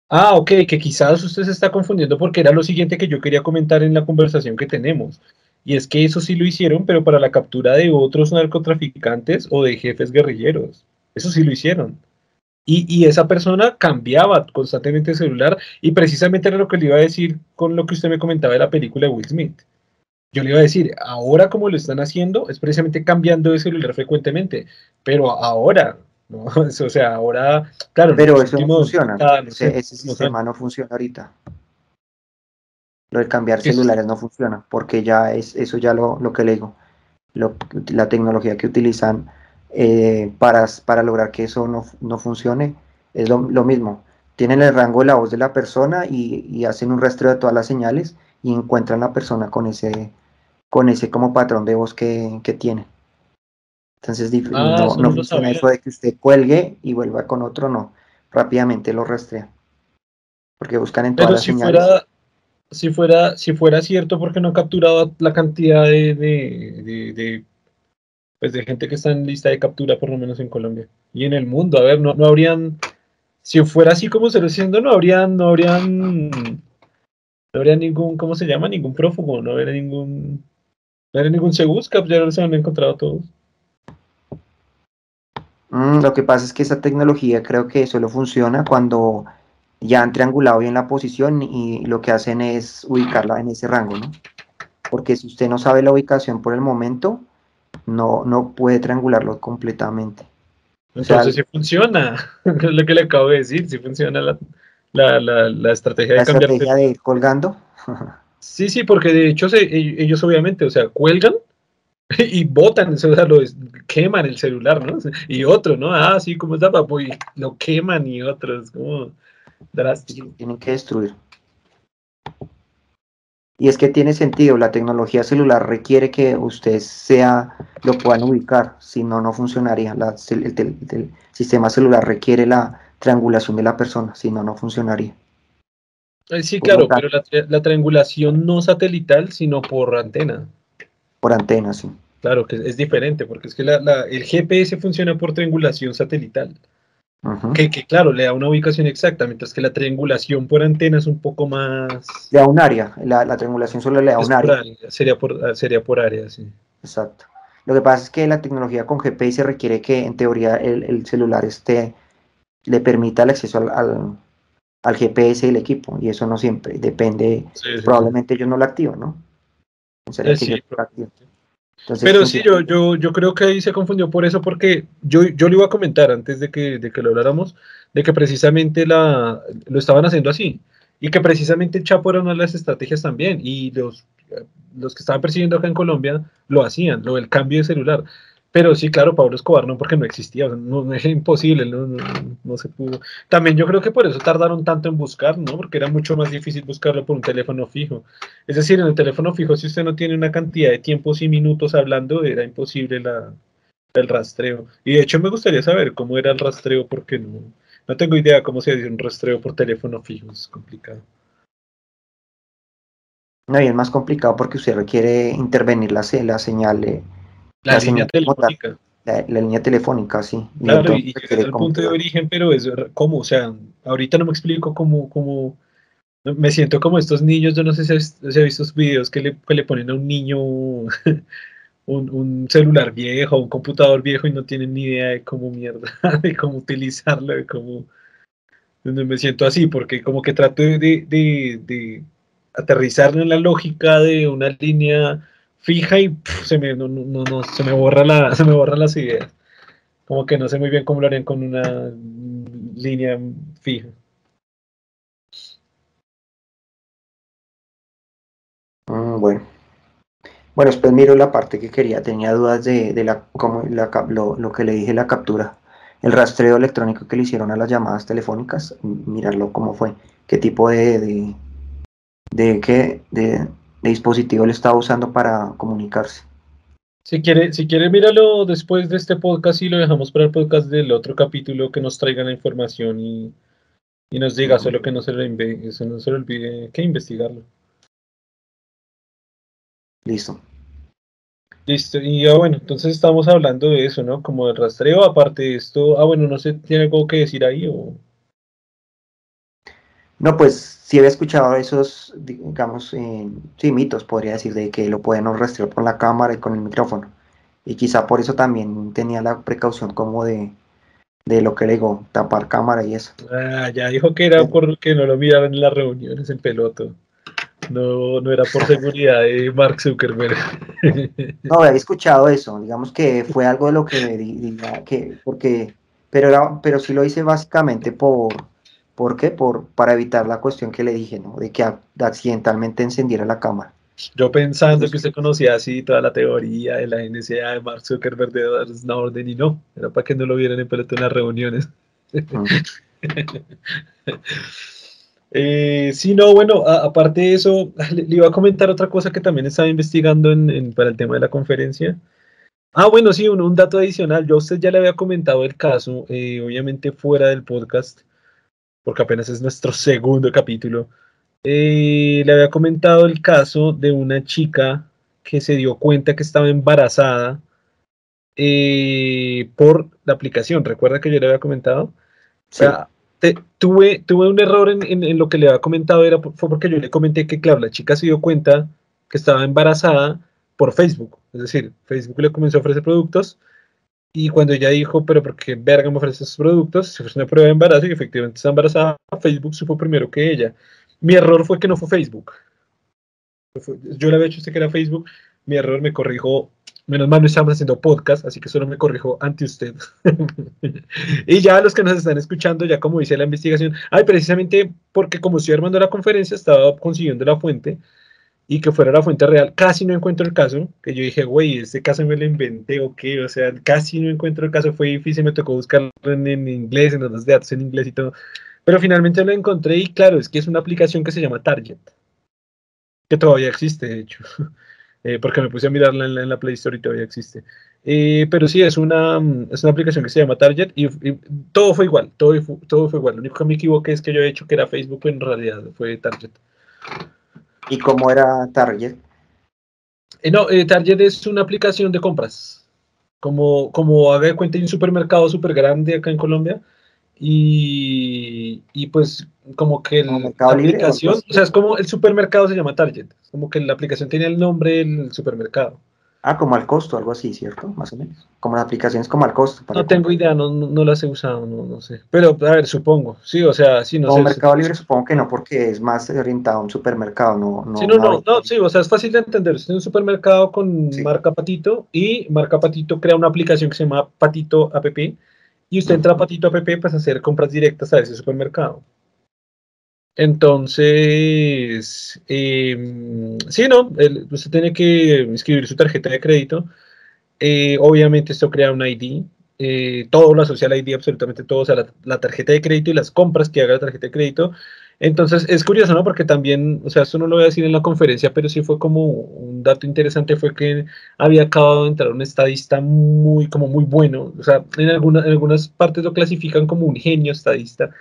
Ah, ok, que quizás usted se está confundiendo porque era lo siguiente que yo quería comentar en la conversación que tenemos. Y es que eso sí lo hicieron, pero para la captura de otros narcotraficantes o de jefes guerrilleros. Eso sí lo hicieron. Y, esa persona cambiaba constantemente el celular y precisamente era lo que le iba a decir con lo que usted me comentaba de la película de Will Smith. Yo le iba a decir, ahora como lo están haciendo es precisamente cambiando de celular frecuentemente, pero ahora, ¿no? [LAUGHS] o sea, ahora, claro. Pero eso no funciona, ese, sistema no funciona ahorita. Lo de cambiar celulares no funciona, porque ya es eso ya lo, lo que le digo. la tecnología que utilizan eh, para, para, lograr que eso no, no funcione, es lo, mismo. Tienen el rango de la voz de la persona y, hacen un rastreo de todas las señales y encuentran la persona con ese, con ese como patrón de voz que, que tiene. Entonces ah, no, no funciona eso de que usted cuelgue y vuelva con otro, no. Rápidamente lo rastrea. Porque buscan en todas las si señales. Fuera, si fuera, si fuera cierto, porque no ha capturado la cantidad de, de pues de gente que está en lista de captura, por lo menos en Colombia. Y en el mundo, a ver, no, no habrían, si fuera así como se lo diciendo, no habrían, no habrían, no habría ningún, ¿cómo se llama? Ningún prófugo, no habría ningún, no habría ningún se busca, ya se han encontrado todos. Mm, lo que pasa es que esa tecnología creo que solo funciona cuando ya han triangulado bien la posición y lo que hacen es ubicarla en ese rango, ¿no? Porque si usted no sabe la ubicación por el momento, no, no puede triangularlo completamente. Entonces sí funciona, es [LAUGHS] lo que le acabo de decir, sí funciona la, la, la, estrategia de cambiar. estrategia de ir colgando. [LAUGHS] sí, sí, porque de hecho e, ellos obviamente, o sea, cuelgan [LAUGHS] y botan, o sea, lo queman el celular, ¿no? Y otro, ¿no? Ah, sí, como está, papo, y lo queman y otros, como drástico. Tienen que destruir. Y es que tiene sentido, la tecnología celular requiere que usted sea, lo puedan ubicar, si no, no funcionaría. el, sistema celular requiere la triangulación de la persona, si no, no funcionaría. Eh, sí, claro, pero la, triangulación no satelital, sino por antena. Por antena, sí. Claro, que es diferente, porque es que el GPS funciona por triangulación satelital que, claro, le da una ubicación exacta, mientras que la triangulación por antena es un poco más... Le da un área, la, triangulación solo le da un área. Sería, por, sería por área, sí. Exacto. Lo que pasa es que la tecnología con GPS requiere que en teoría el, celular esté, le permita el acceso al, al, GPS del equipo, y eso no siempre, depende, probablemente ellos no lo activan, ¿no? Pero sí, yo, yo, yo creo que ahí se confundió por eso, porque yo, yo le iba a comentar antes de que, de que lo habláramos, de que precisamente la, lo estaban haciendo así, y que precisamente el Chapo era una de las estrategias también, y los, los que estaban persiguiendo acá en Colombia lo hacían, lo del cambio de celular. Pero sí, claro, Pablo Escobar no, porque no existía, no, es imposible, no, no, se pudo. También yo creo que por eso tardaron tanto en buscar, ¿no? Porque era mucho más difícil buscarlo por un teléfono fijo. Es decir, en el teléfono fijo, si usted no tiene una cantidad de tiempos y minutos hablando, era imposible el rastreo. Y de hecho me gustaría saber cómo era el rastreo, porque no, no tengo idea cómo se hace un rastreo por teléfono fijo, es complicado. No, y es más complicado porque usted requiere intervenir la, la señal. de la, línea telefónica. La, línea telefónica, sí. Claro, y, llegar al punto de origen, pero es como, o sea, ahorita no me explico cómo, cómo, me siento como estos niños, yo no sé si se ha visto videos que le, que le ponen a un niño [LAUGHS] un, un, celular viejo, un computador viejo y no tienen ni idea de cómo mierda, [LAUGHS] de cómo utilizarlo, de cómo... Me siento así, porque como que trato de, de, de aterrizarlo en la lógica de una línea fija y se, me, no, no, no, se, me borra la, [LAUGHS] se me borran las ideas. Como que no sé muy bien cómo lo harían con una línea fija. Mm, bueno. Bueno, después miro la parte que quería. Tenía dudas de, de la, como la, lo, lo, que le dije, la captura. El rastreo electrónico que le hicieron a las llamadas telefónicas. Mirarlo cómo fue. ¿Qué tipo de, de, de, qué, de dispositivo él estaba usando para comunicarse. Si quiere, si quiere, míralo después de este podcast y lo dejamos para el podcast del otro capítulo que nos traiga la información y, nos diga, solo que no se, le no se le olvide que investigarlo. Listo. Listo, y ya bueno, entonces estamos hablando de eso, ¿no? Como de rastreo, aparte de esto, ah, bueno, no sé, ¿tiene algo que decir ahí o...? No, pues sí había escuchado esos, digamos, eh, sí, mitos, podría decir, de que lo pueden rastrear con la cámara y con el micrófono. Y quizá por eso también tenía la precaución como de, de lo que le digo, tapar cámara y eso. Ah, ya dijo que era porque no lo miraban en las reuniones en peloto. No, no era por seguridad de Mark Zuckerberg. [LAUGHS] No, había escuchado eso, digamos que fue algo de lo que que, porque, pero era, pero sí lo hice básicamente por ¿Por qué? Por, para evitar la cuestión que le dije, ¿no? De que accidentalmente encendiera la cámara. Yo pensando que usted conocía así toda la teoría de la NSA de Mark Zuckerberg de una orden y no, era para que no lo vieran en pelota en las reuniones. [LAUGHS] eh, sí, no, bueno, aparte de eso, le, iba a comentar otra cosa que también estaba investigando en, para el tema de la conferencia. Ah, bueno, sí, un, dato adicional. Yo a usted ya le había comentado el caso, eh, obviamente fuera del podcast, porque apenas es nuestro [LAUGHS] segundo capítulo, eh, le había comentado el caso de una chica que se dio cuenta que estaba embarazada eh, por la aplicación. ¿Recuerda que yo le había comentado? O sea, tuve, tuve un error en, lo que le había comentado, era, fue porque yo le comenté que, claro, la chica se dio cuenta que estaba embarazada por Facebook. Es decir, Facebook le comenzó a ofrecer productos y cuando ella dijo, pero ¿por qué verga me ofrece esos productos? Se fue una prueba de embarazo y efectivamente está embarazada. Facebook supo primero que ella. Mi error fue que no fue Facebook. Yo le había hecho usted que era Facebook. Mi error me corrijo. Menos mal no estamos haciendo podcast, así que solo me corrijo ante usted. [LAUGHS] y ya los que nos están escuchando, ya como dice la investigación, ay, precisamente porque como estoy armando la conferencia, estaba consiguiendo la fuente y que fuera la fuente real, casi no encuentro el caso, que yo dije, güey, este caso me lo inventé o qué, o sea, casi no encuentro el caso, fue difícil, me tocó buscarlo en, inglés, en los datos en inglés y todo, pero finalmente lo encontré y claro, es que es una aplicación que se llama Target, que todavía existe, de hecho, [LAUGHS] eh, porque me puse a mirarla en la, Play Store y todavía existe. Eh, pero sí, es una, es una aplicación que se llama Target y, todo fue igual, todo, todo fue igual. Lo único que me equivoqué es que yo he hecho que era Facebook, pero en realidad fue Target. ¿Y cómo era Target? Eh, no, eh, Target es una aplicación de compras. Como, como haga de cuenta, hay un supermercado súper grande acá en Colombia. Y, y pues como que la aplicación, o sea, es como el supermercado se llama Target, como que la aplicación tiene el nombre del supermercado. Ah, como al costo, algo así, ¿cierto? Más o menos. Como las aplicaciones como al costo. no tengo idea, no, no, las he usado, no, no, sé. Pero, a ver, supongo. Sí, o sea, sí, no sé. Mercado Libre supongo que no, porque es más orientado a un supermercado, no. no sí, no, no, no, sí, o sea, es fácil de entender. Es un supermercado con marca Patito y marca Patito crea una aplicación que se llama Patito App y usted entra a Patito App para pues, hacer compras directas a ese supermercado. Entonces, eh, sí, no, usted tiene que inscribir su tarjeta de crédito. Eh, obviamente esto crea un ID, eh, todo lo asocia ID, absolutamente todo, o sea, la, tarjeta de crédito y las compras que haga la tarjeta de crédito. Entonces, es curioso, ¿no? Porque también, o sea, esto no lo voy a decir en la conferencia, pero sí fue como un dato interesante, fue que había acabado de entrar un estadista muy, como muy bueno, o sea, en, algunas en algunas partes lo clasifican como un genio estadista,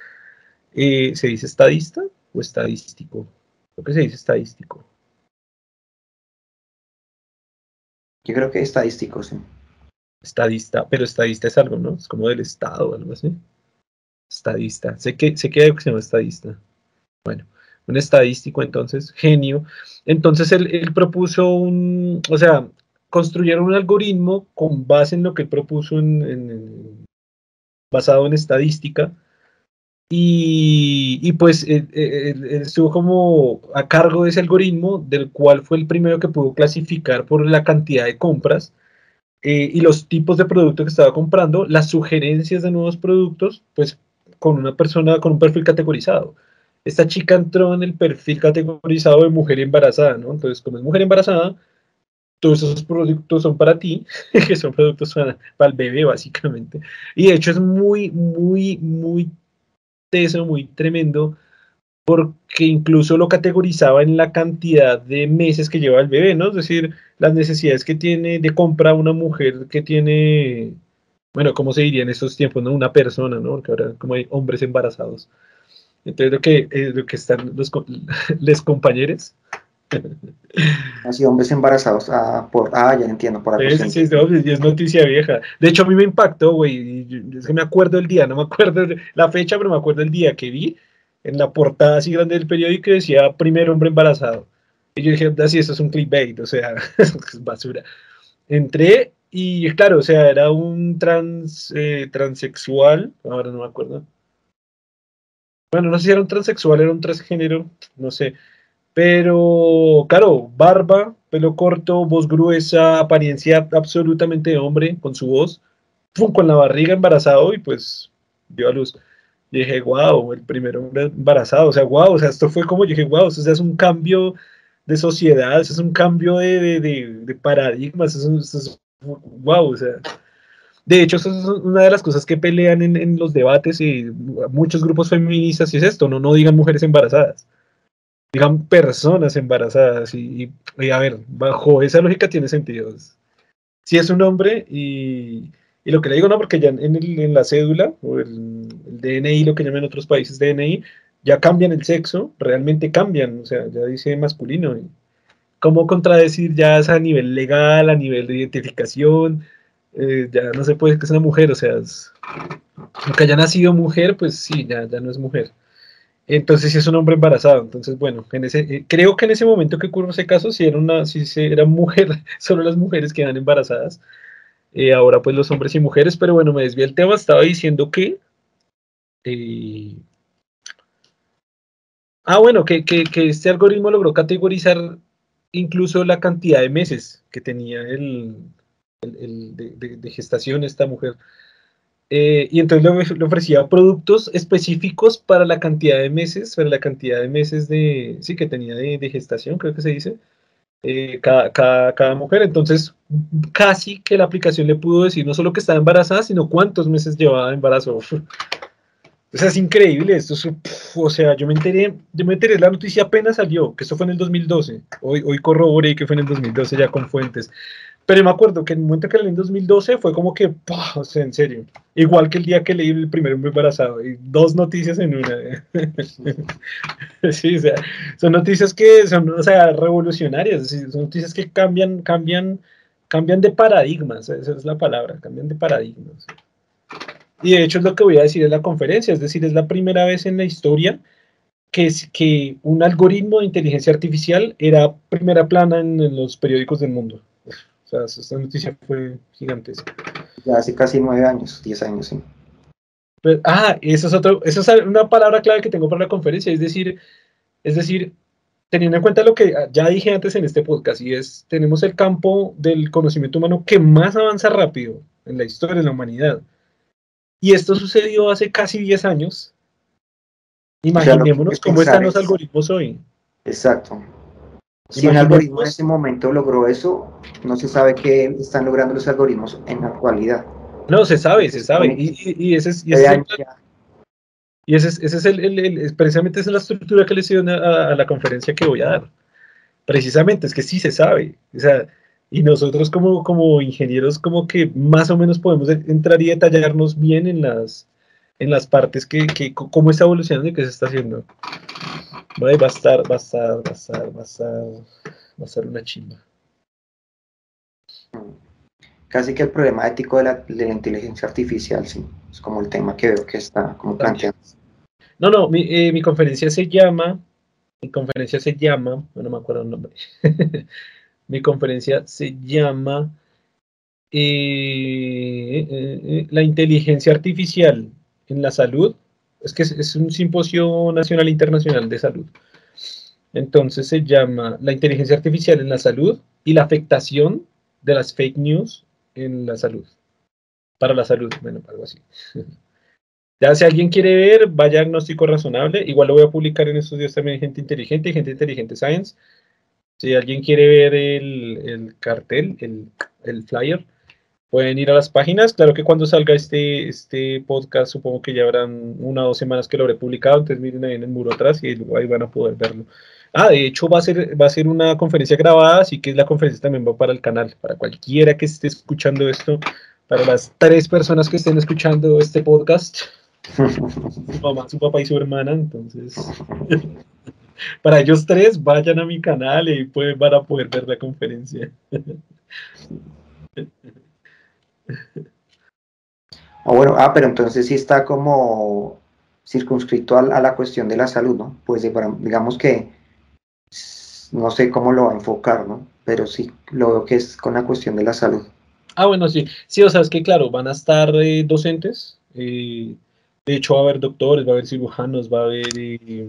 eh, ¿Se dice estadista o estadístico? Creo que se dice estadístico. Yo creo que estadístico, sí. Estadista, pero estadista es algo, ¿no? Es como del Estado o algo así. Estadista. Sé que, sé que hay algo que se llama estadista. Bueno, un estadístico, entonces, genio. Entonces él, propuso un, o sea, construyeron un algoritmo con base en lo que él propuso en, basado en estadística y, pues eh, eh, estuvo como a cargo de ese algoritmo, del cual fue el primero que pudo clasificar por la cantidad de compras eh, y los tipos de productos que estaba comprando, las sugerencias de nuevos productos, pues con una persona con un perfil categorizado. Esta chica entró en el perfil categorizado de mujer embarazada, ¿no? Entonces, como es mujer embarazada, todos esos productos son para ti, [LAUGHS] que son productos para, para el bebé, básicamente. Y de hecho es muy, muy, muy eso muy tremendo porque incluso lo categorizaba en la cantidad de meses que lleva el bebé, ¿no? Es decir, las necesidades que tiene de compra una mujer que tiene, bueno, ¿cómo se diría en estos tiempos, no? Una persona, ¿no? Porque ahora como hay hombres embarazados. Entonces lo que, eh, lo que están los, les [LAUGHS] compañeros. Así, hombres embarazados. Ah, por, ah, ya entiendo, por algo. Es noticia vieja. De hecho, a mí me impactó, güey. Es que me acuerdo el día, no me acuerdo la fecha, pero me acuerdo el día que vi en la portada así grande del periódico que decía primer hombre embarazado. Y yo dije, así, eso es un clickbait, o sea, [LAUGHS] es basura. Entré y, claro, o sea, era un trans, eh, transexual, ahora no me acuerdo. Bueno, no sé si era un transexual, era un transgénero, no sé pero, claro, barba, pelo corto, voz gruesa, apariencia absolutamente de hombre con su voz, con la barriga embarazado y pues dio a luz. Y dije, wow, el primer hombre embarazado, o sea, wow, o sea, esto fue como, dije, wow, o sea, es un cambio de sociedad, es un cambio de, de, de, paradigmas, es, es, wow, o sea. De hecho, eso es una de las cosas que pelean en, en los debates y muchos grupos feministas y es esto, no, no digan mujeres embarazadas digan personas embarazadas y, a ver, bajo esa lógica tiene sentido. Si es un hombre y, y lo que le digo no, porque ya en, el, en la cédula o el, DNI, lo que llaman otros países DNI, ya cambian el sexo, realmente cambian, o sea, ya dice masculino. ¿Cómo contradecir ya es a nivel legal, a nivel de identificación? Eh, ya no se puede que es una mujer, o sea, aunque haya nacido mujer, pues sí, ya, ya no es mujer. Entonces, es un hombre embarazado. Entonces, bueno, en ese, eh, creo que en ese momento que ocurrió ese caso, si era una, si era mujer, [LAUGHS] solo las mujeres quedan embarazadas. Eh, ahora, pues los hombres y mujeres, pero bueno, me desvié el tema. Estaba diciendo que. Eh, ah, bueno, que, este algoritmo logró categorizar incluso la cantidad de meses que tenía el, de gestación esta mujer. Eh, y entonces le, ofrecía productos específicos para la cantidad de meses, para la cantidad de meses de, sí, que tenía de, gestación, creo que se dice, eh, cada, cada, mujer. Entonces, casi que la aplicación le pudo decir no solo que estaba embarazada, sino cuántos meses llevaba de embarazo. O sea, es increíble esto. o sea, yo me enteré, yo me enteré, la noticia apenas salió, que esto fue en el 2012. Hoy, hoy corroboré que fue en el 2012 ya con fuentes. Pero me acuerdo que en el momento que leí en 2012 fue como que, o sea, en serio. Igual que el día que leí el primer hombre embarazado. Y dos noticias en una. [LAUGHS] sí, o sea, son noticias que son, o sea, revolucionarias. Son noticias que cambian, cambian, cambian de paradigmas. Esa es la palabra, cambian de paradigmas. Y de hecho es lo que voy a decir en la conferencia. Es decir, es la primera vez en la historia que, es, que un algoritmo de inteligencia artificial era primera plana en los periódicos del mundo. O sea, esta noticia fue gigantesca. Ya hace casi nueve años, diez años, sí. ah, eso es, otro, eso es una palabra clave que tengo para la conferencia, es decir, es decir, teniendo en cuenta lo que ya dije antes en este podcast, y es, tenemos el campo del conocimiento humano que más avanza rápido en la historia de la humanidad. Y esto sucedió hace casi 10 años. Imaginémonos cómo están los algoritmos hoy. Exacto. Si un algoritmo en ese momento logró eso, no se sabe qué están logrando los algoritmos en la actualidad. No, se sabe, se sabe. Y, ese es, y ese es, ese es el, precisamente esa es la estructura que le dio a, a, la conferencia que voy a dar. Precisamente, es que sí se sabe. O sea, y nosotros como, como ingenieros como que más o menos podemos entrar y detallarnos bien en las, en las partes que, que cómo está evolucionando y qué se está haciendo. Va a estar, va a estar, va a estar, va a estar, va a estar una chimba. Casi que el problema ético de la, de la inteligencia artificial, sí, es como el tema que veo que está como planteando. No, no, mi, eh, mi conferencia se llama, mi conferencia se llama, no me acuerdo el nombre. [LAUGHS] Mi conferencia se llama eh, eh, La inteligencia artificial en la salud. Es que es, un simposio nacional e internacional de salud. Entonces se llama La inteligencia artificial en la salud y la afectación de las fake news en la salud. Para la salud, bueno, algo así. [LAUGHS] Ya si alguien quiere ver, vaya diagnóstico razonable. Igual lo voy a publicar en estos días también Gente Inteligente y Gente Inteligente Science. Si alguien quiere ver el, cartel, el, flyer, pueden ir a las páginas. Claro que cuando salga este, este podcast, supongo que ya habrán una o dos semanas que lo habré publicado. Entonces miren ahí en el muro atrás y ahí van a poder verlo. Ah, de hecho va a ser, va a ser una conferencia grabada, así que la conferencia también va para el canal, para cualquiera que esté escuchando esto, para las tres personas que estén escuchando este podcast. [LAUGHS] su mamá, su papá y su hermana, entonces. [LAUGHS] para ellos tres, vayan a mi canal y pueden, van a poder ver la conferencia. [LAUGHS] Ah, bueno, ah, pero entonces sí está como circunscrito a, la cuestión de la salud, ¿no? Pues digamos que no sé cómo lo va a enfocar, ¿no? Pero sí, lo veo que es con la cuestión de la salud. Ah, bueno, sí. Sí, o sea, es que claro, van a estar eh, docentes. Eh, de hecho, va a haber doctores, va a haber cirujanos, va a haber eh,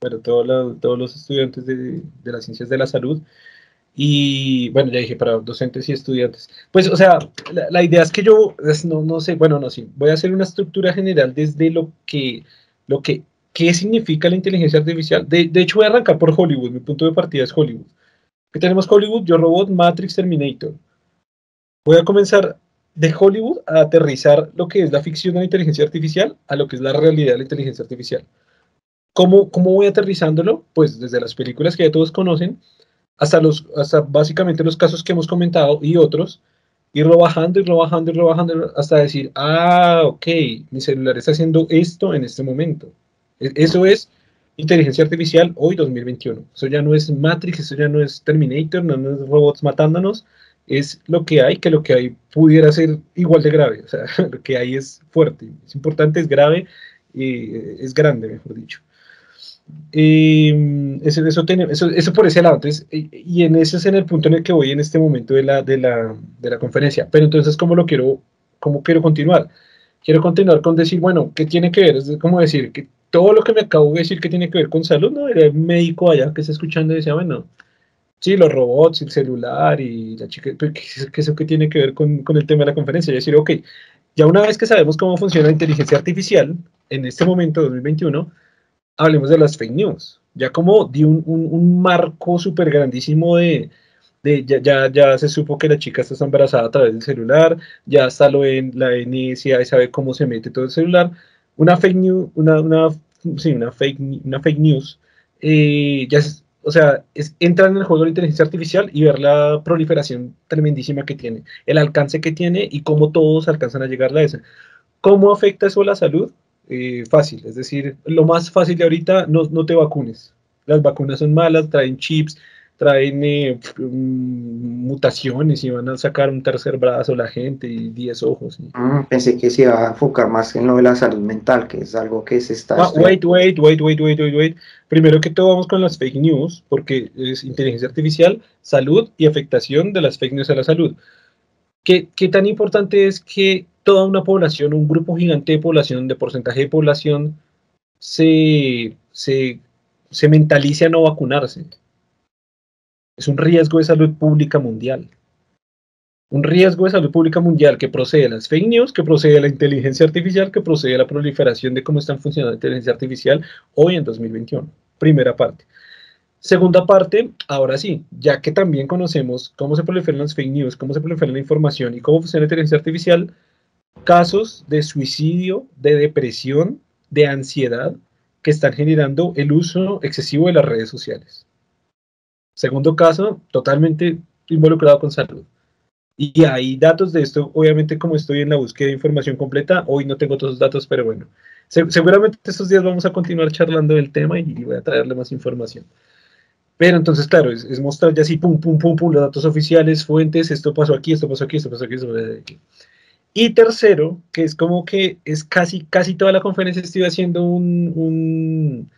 bueno, todos los estudiantes de, las ciencias de la salud. Y bueno, ya dije, para docentes y estudiantes. Pues, o sea, la, idea es que yo, no, no sé, bueno, no, sí, voy a hacer una estructura general desde lo que, lo que, qué significa la inteligencia artificial. De, de hecho, voy a arrancar por Hollywood, mi punto de partida es Hollywood. ¿Qué tenemos Hollywood? Yo Robot, Matrix, Terminator. Voy a comenzar de Hollywood a aterrizar lo que es la ficción de la inteligencia artificial a lo que es la realidad de la inteligencia artificial. ¿Cómo, cómo voy aterrizándolo? Pues desde las películas que ya todos conocen hasta, los, hasta básicamente los casos que hemos comentado y otros, irlo bajando, irlo bajando, irlo bajando hasta decir, ah, ok, mi celular está haciendo esto en este momento. E, eso es inteligencia artificial hoy 2021. Eso ya no es Matrix, eso ya no es Terminator, no, no es robots matándonos, es lo que hay, que lo que hay pudiera ser igual de grave. O sea, [LAUGHS] lo que hay es fuerte, es importante, es grave y eh, es grande, mejor dicho. Eso, eso, eso, por ese lado. Entonces, y en ese es en el punto en el que voy en este momento de la, de la, de la conferencia. Pero entonces, ¿cómo lo quiero, cómo quiero continuar? Quiero continuar con decir, bueno, ¿qué tiene que ver? Es como decir que todo lo que me acabo de decir que tiene que ver con salud, ¿no? El médico allá que está escuchando decía, bueno, Sí, los robots, el celular y la chica, ¿qué, qué, eso que tiene que ver con, con, el tema de la conferencia? Y decir, ok, ya una vez que sabemos cómo funciona la inteligencia artificial, en este momento, 2021, hablemos de las fake news. Ya como di un, un, un marco súper grandísimo de, de ya, ya, ya, se supo que la chica está embarazada a través del celular, ya está lo en la NSA y sabe cómo se mete todo el celular. Una fake news, una, una, sí, una fake, una fake news, eh, ya o sea, es entrar en el juego de la inteligencia artificial y ver la proliferación tremendísima que tiene, el alcance que tiene y cómo todos alcanzan a llegar a eso. ¿Cómo afecta eso a la salud? Eh, fácil, es decir, lo más fácil de ahorita, no, no te vacunes. Las vacunas son malas, traen chips, traen eh, mm, mutaciones y van a sacar un tercer brazo la gente y 10 ojos. Mm, pensé que se iba a enfocar más en lo de la salud mental, que es algo que se está... Ah, wait, wait, wait, wait, wait, wait, wait. Primero que todo vamos con las fake news, porque es inteligencia artificial, salud y afectación de las fake news a la salud. ¿Qué, qué tan importante es que toda una población, un grupo gigante de población, de porcentaje de población, se, se, se mentalice a no vacunarse? Es un riesgo de salud pública mundial. Un riesgo de salud pública mundial que procede de las fake news, que procede de la inteligencia artificial, que procede de la proliferación de cómo están funcionando la inteligencia artificial hoy en 2021. Primera parte. Segunda parte, ahora sí, ya que también conocemos cómo se proliferan las fake news, cómo se prolifera la información y cómo funciona la inteligencia artificial, casos de suicidio, de depresión, de ansiedad que están generando el uso excesivo de las redes sociales. Segundo caso, totalmente involucrado con salud. Y hay datos de esto, obviamente como estoy en la búsqueda de información completa, hoy no tengo todos los datos, pero bueno, seguramente estos días vamos a continuar charlando del tema y voy a traerle más información. Pero entonces, claro, es, mostrar ya así, pum, pum, pum, pum, los datos oficiales, fuentes, esto pasó aquí, esto pasó aquí, esto pasó aquí, esto pasó aquí. Y tercero, que es como que es casi, casi toda la conferencia estoy haciendo un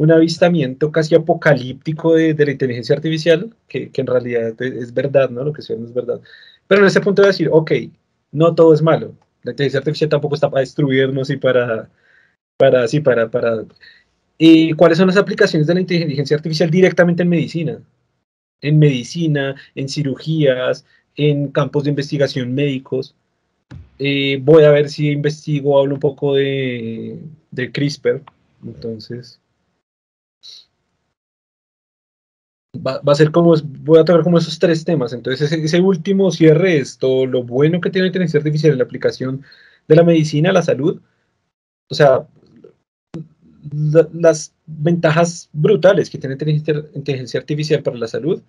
un avistamiento casi apocalíptico de, la inteligencia artificial, que, en realidad es verdad, ¿no? Lo que no es verdad. Pero en ese punto de decir, ok, no todo es malo. La inteligencia artificial tampoco está para destruirnos y para, para, sí, para, para... ¿Y cuáles son las aplicaciones de la inteligencia artificial directamente en medicina? En medicina, en cirugías, en campos de investigación médicos. Eh, voy a ver si investigo, hablo un poco de, de CRISPR. Entonces, va, a ser como, voy a tocar como esos tres temas. Entonces, ese, último cierre es todo lo bueno que tiene la inteligencia artificial en la aplicación de la medicina, la salud. O sea, las ventajas brutales que tiene inteligencia, inteligencia artificial para la salud.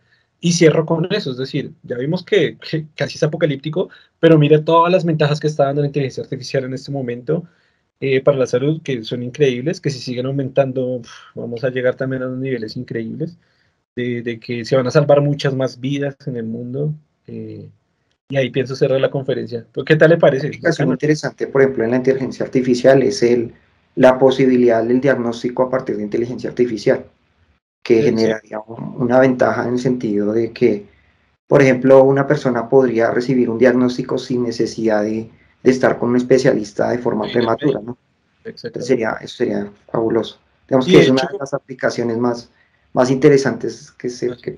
Y cierro con eso, es decir, ya vimos que, casi es apocalíptico, pero mira todas las ventajas que está dando la inteligencia artificial en este momento eh, para la salud, que son increíbles, que si siguen aumentando, vamos a llegar también a unos niveles increíbles de, que se van a salvar muchas más vidas en el mundo. Eh, y ahí pienso cerrar la conferencia. ¿Qué tal le parece? Es muy interesante, por ejemplo, en la inteligencia artificial es el, la posibilidad del diagnóstico a partir de inteligencia artificial, que generaría una ventaja en el sentido de que, por ejemplo, una persona podría recibir un diagnóstico sin necesidad de, de estar con un especialista de forma prematura, ¿no? sería, eso sería fabuloso. Digamos que es una de las aplicaciones más, más interesantes que se que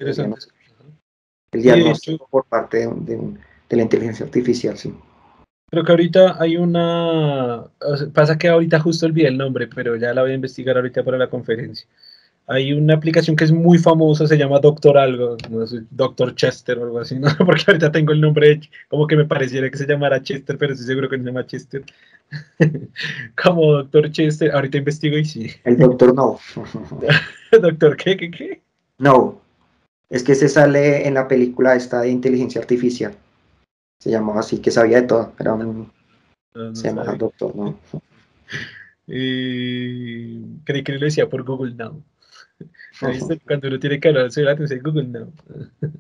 el diagnóstico por parte de, la inteligencia artificial, sí. Creo que ahorita hay una, pasa que ahorita justo olvidé el nombre, pero ya la voy a investigar ahorita para la conferencia. Hay una aplicación que es muy famosa, se llama Doctor Algo, no sé, Doctor Chester o algo así, ¿no? [LAUGHS] porque ahorita tengo el nombre, como que me pareciera que se llamara Chester, pero estoy seguro que no se llama Chester. [LAUGHS] como Doctor Chester, ahorita investigo y sí. El Doctor No. [LAUGHS] ¿Doctor qué, qué, qué? No, es que se sale en la película esta de inteligencia artificial. Se llamaba así, que sabía de todo, pero se llamaba Doctor No. creí que lo decía por Google Now. [LAUGHS] Cuando uno tiene que hablar sobre la atención Google Now. [LAUGHS]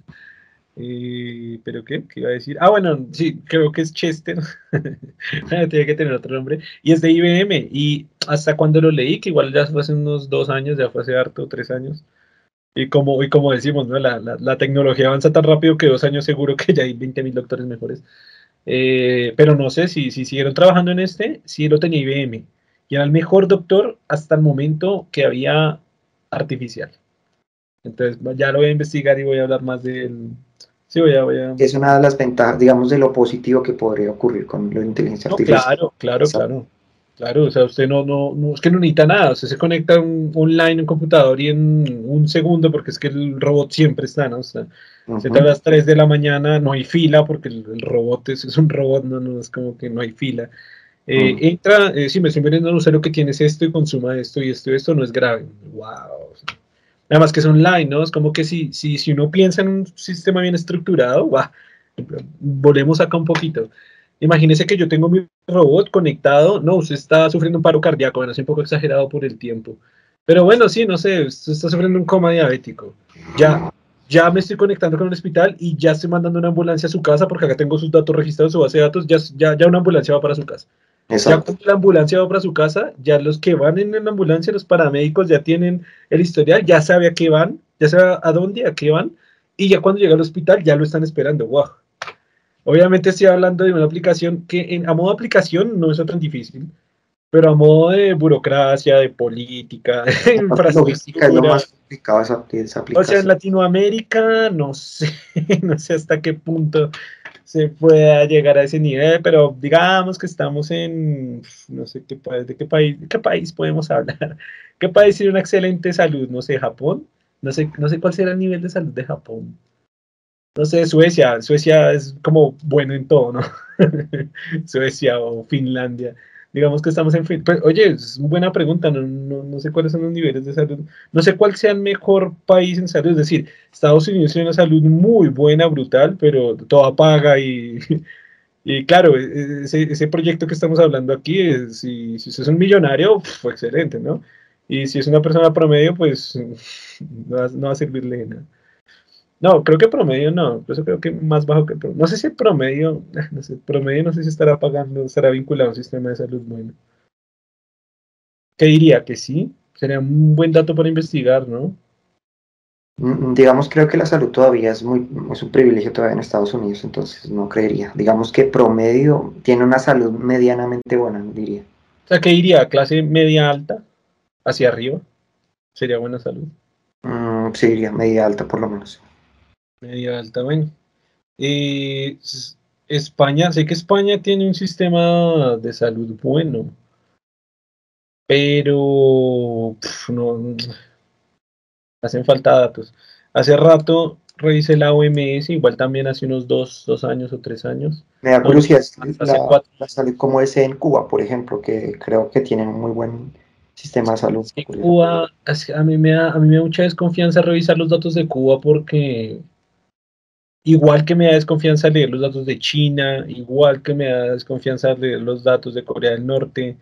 Eh, ¿Pero qué? ¿Qué iba a decir? Ah, bueno, sí, creo que es Chester. [LAUGHS] Tiene que tener otro nombre. Y es de IBM. Y hasta cuando lo leí, que igual ya fue hace unos dos años, ya fue hace harto, tres años. Y como, y como decimos, ¿no? la, la, tecnología avanza tan rápido que dos años seguro que ya hay 20.000 doctores mejores. Eh, pero no sé si, si siguieron trabajando en este, sí lo tenía IBM. Y era el mejor doctor hasta el momento que había artificial. Entonces ya lo voy a investigar y voy a hablar más del, Sí, voy a, voy a... Es una de las ventajas, digamos, de lo positivo que podría ocurrir con la inteligencia artificial. Claro, claro, claro. Claro, o sea, usted no, no, no, es que no necesita nada, usted se conecta online en un computador y en un segundo, porque es que el robot siempre está, ¿no? O sea, a las 3 de la mañana, no hay fila, porque el, robot es, es, un robot, no, no, es como que no hay fila. Eh, entra, eh, si me estoy viendo un usuario que tienes esto y consuma esto y esto y esto, no es grave. ¡Wow! Nada más que es online, ¿no? Es como que si, si, si uno piensa en un sistema bien estructurado, volvemos acá un poquito. Imagínese que yo tengo mi robot conectado, no, usted está sufriendo un paro cardíaco, bueno, es un poco exagerado por el tiempo. Pero bueno, sí, no sé, usted está sufriendo un coma diabético. Ya, ya me estoy conectando con el hospital y ya estoy mandando una ambulancia a su casa porque acá tengo sus datos registrados, su base de datos, ya, ya, ya una ambulancia va para su casa. Ya cuando la ambulancia va para su casa, ya los que van en la ambulancia, los paramédicos ya tienen el historial, ya sabe a qué van, ya sabe a dónde, a qué van, y ya cuando llega al hospital ya lo están esperando. ¡Wow! Obviamente estoy hablando de una aplicación que en, a modo aplicación no es tan difícil, pero a modo de burocracia, de política, de [LAUGHS] infraestructura. Es lo más complicado esa, esa aplicación. O sea, en Latinoamérica no sé, [LAUGHS] no sé hasta qué punto se pueda llegar a ese nivel, pero digamos que estamos en, no sé qué país, de qué país, qué país podemos [LAUGHS] hablar, qué país tiene una excelente salud, no sé, Japón, no sé, no sé cuál será el nivel de salud de Japón. No sé, Suecia, Suecia es como bueno en todo, ¿no? [LAUGHS] Suecia o Finlandia digamos que estamos en. Pues, oye, es una buena pregunta, no, no, sé cuáles son los niveles de salud, no sé cuál sea el mejor país en salud, es decir, Estados Unidos tiene una salud muy buena, brutal, pero toda paga y, [LAUGHS] y claro, e, e, ese, ese, proyecto que estamos hablando aquí, si, si usted es un millonario, fue excelente, ¿no? Y si es una persona promedio, pues [LAUGHS] no va, no va a servirle nada. No, creo que promedio no, eso creo que más bajo que promedio. No sé si promedio, [LAUGHS] no sé, promedio no sé si estará pagando, estará vinculado a un sistema de salud bueno. ¿Qué diría? Que sí, sería un buen dato para investigar, ¿no? Mm, digamos, creo que la salud todavía es muy es un privilegio todavía en Estados Unidos, entonces no creería. Digamos que promedio tiene una salud medianamente buena, diría. O sea, ¿qué diría? ¿Clase media alta? ¿Hacia arriba? ¿Sería buena salud? Mm, sí, diría media alta por lo menos. Media alta, bueno. Eh, España, sé que España tiene un sistema de salud bueno, pero no, hacen falta datos. Hace rato revisé la OMS, igual también hace unos dos, años o tres años. Me da curiosidad la, salud como es en Cuba, por ejemplo, que creo que tienen un muy buen sistema de salud. Cuba, a mí, me da, a mí me da mucha desconfianza revisar los datos de Cuba porque Igual que me da desconfianza leer los datos de China, igual que me da desconfianza leer los datos de Corea del Norte.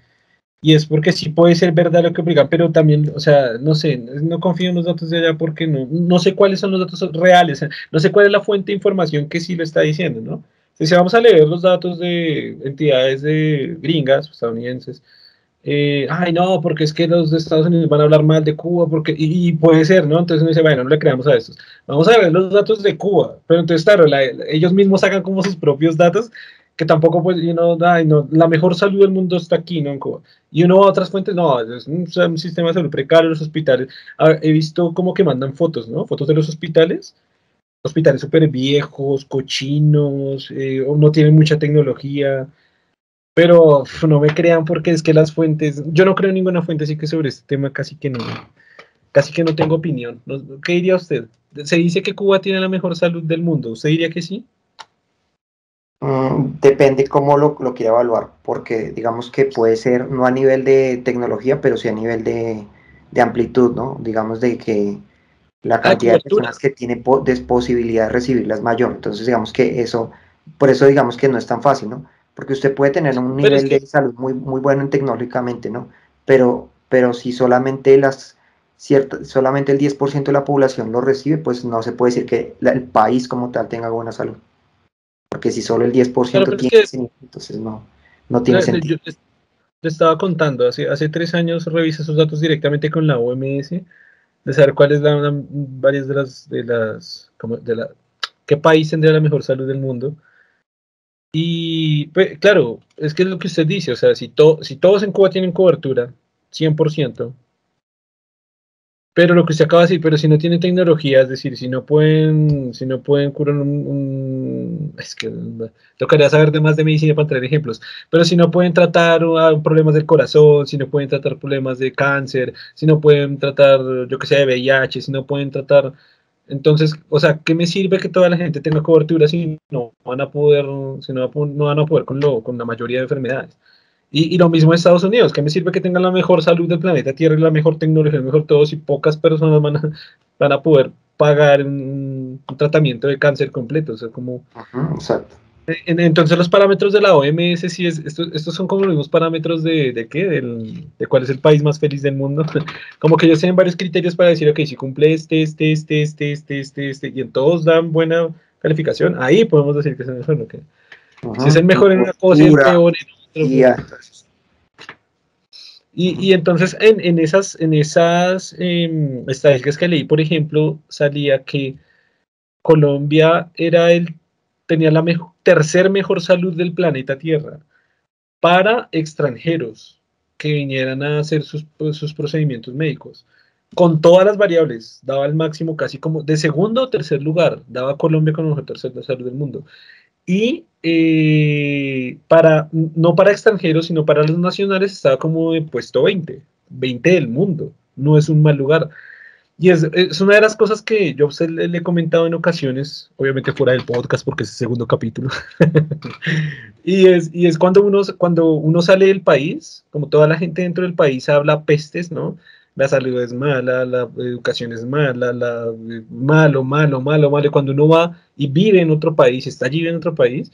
Y es porque sí puede ser verdad lo que obligan, pero también, o sea, no sé, no confío en los datos de allá porque no, no sé cuáles son los datos reales, no sé cuál es la fuente de información que sí lo está diciendo, ¿no? Si vamos a leer los datos de entidades de gringas, estadounidenses, eh, ay no, porque es que los de Estados Unidos van a hablar mal de Cuba, porque, y, puede ser, ¿no? Entonces uno dice, bueno, no le creamos a estos. Vamos a ver los datos de Cuba, pero entonces, claro, ellos mismos sacan como sus propios datos, que tampoco, pues, you know, ay, no, la mejor salud del mundo está aquí, ¿no? En Cuba. Y uno va a otras fuentes, no, es un, sistema de salud precario, los hospitales. he visto como que mandan fotos, ¿no? Fotos de los hospitales, hospitales súper viejos, cochinos, eh, no tienen mucha tecnología pero no me crean porque es que las fuentes, yo no creo en ninguna fuente, así que sobre este tema casi que no, casi que no tengo opinión. ¿Qué diría usted? Se dice que Cuba tiene la mejor salud del mundo. ¿Usted diría que sí? Mm, depende cómo lo, lo, quiera evaluar, porque digamos que puede ser no a nivel de tecnología, pero sí a nivel de, amplitud, ¿no? Digamos de que la ah, cantidad de personas que tiene posibilidad de recibirla es mayor. Entonces, digamos que eso, por eso digamos que no es tan fácil, ¿no? Porque usted puede tener un nivel de salud muy, muy bueno tecnológicamente, ¿no? Pero, pero si solamente las cierto, solamente el 10% de la población lo recibe, pues no se puede decir que el país como tal tenga buena salud. Porque si solo el 10% tiene, entonces no, no tiene sentido. Yo le estaba contando, hace, hace tres años revisé esos datos directamente con la OMS, de saber cuáles son varias de las, de las, como de la, qué país tendría la mejor salud del mundo y pues, claro, es que es lo que usted dice, o sea, si, si todos en Cuba tienen cobertura, 100%, pero lo que usted acaba de decir, pero si no tienen tecnología, es decir, si no pueden, si no pueden curar un, es que tocaría saber de más de medicina para traer ejemplos, pero si no pueden tratar problemas del corazón, si no pueden tratar problemas de cáncer, si no pueden tratar, yo que sé, de VIH, si no pueden tratar entonces, o sea, ¿qué me sirve que toda la gente tenga cobertura si no van a poder, si no, van a poder con, lo, con la mayoría de enfermedades? Y, lo mismo en Estados Unidos, ¿qué me sirve que tengan la mejor salud del planeta Tierra y la mejor tecnología, el mejor todo, si pocas personas van a, van a poder pagar un, tratamiento de cáncer completo? O sea, como... exacto. Entonces los parámetros de la OMS, sí es, estos, son como los mismos parámetros de, de qué, de cuál es el país más feliz del mundo. [LAUGHS] como que ellos tienen varios criterios para decir, ok, si cumple este, este, este, este, este, este, este, y en todos dan buena calificación, ahí podemos decir que es el mejor. Si es el mejor en una cosa y el peor en otra. Y, y, entonces en, en, esas, en esas em, estadísticas que leí, por ejemplo, salía que Colombia era el tenía la mejor, tercer mejor salud del planeta Tierra para extranjeros que vinieran a hacer sus, pues, sus procedimientos médicos. Con todas las variables, daba el máximo casi como de segundo o tercer lugar, daba Colombia como mejor tercer de salud del mundo. Y eh, para, no para extranjeros, sino para los nacionales, estaba como de puesto 20, 20 del mundo. No es un mal lugar. Y es, una de las cosas que yo le, le, he comentado en ocasiones, obviamente fuera del podcast porque es el segundo capítulo. [LAUGHS] y, es, y es cuando uno, cuando uno sale del país, como toda la gente dentro del país habla pestes, ¿no? La salud es mala, la educación es mala, la, malo, malo, malo, malo. Y cuando uno va y vive en otro país, está allí en otro país,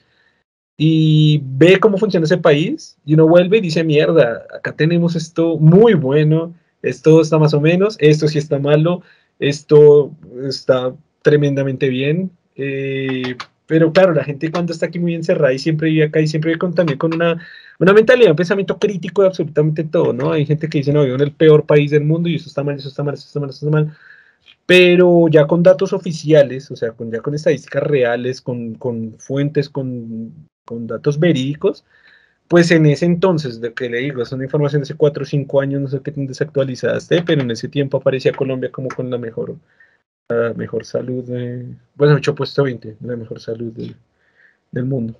y ve cómo funciona ese país, y uno vuelve y dice, mierda, acá tenemos esto muy bueno, esto está más o menos, esto sí está malo, esto está tremendamente bien. Eh, pero claro, la gente cuando está aquí muy encerrada y siempre vive acá y siempre vive con, también con una, una mentalidad, un pensamiento crítico de absolutamente todo, ¿no? Hay gente que dice, no, vivo en el peor país del mundo y eso está mal, eso está mal, eso está mal, eso está mal. Pero ya con datos oficiales, o sea, con, ya con estadísticas reales, con, con fuentes, con, con datos verídicos, pues en ese entonces, de que le digo, es una información de hace 4 o 5 años, no sé qué tan desactualizada esté, pero en ese tiempo aparecía Colombia como con la mejor, mejor salud, de, bueno, hecho puesto 20, la mejor salud del mundo.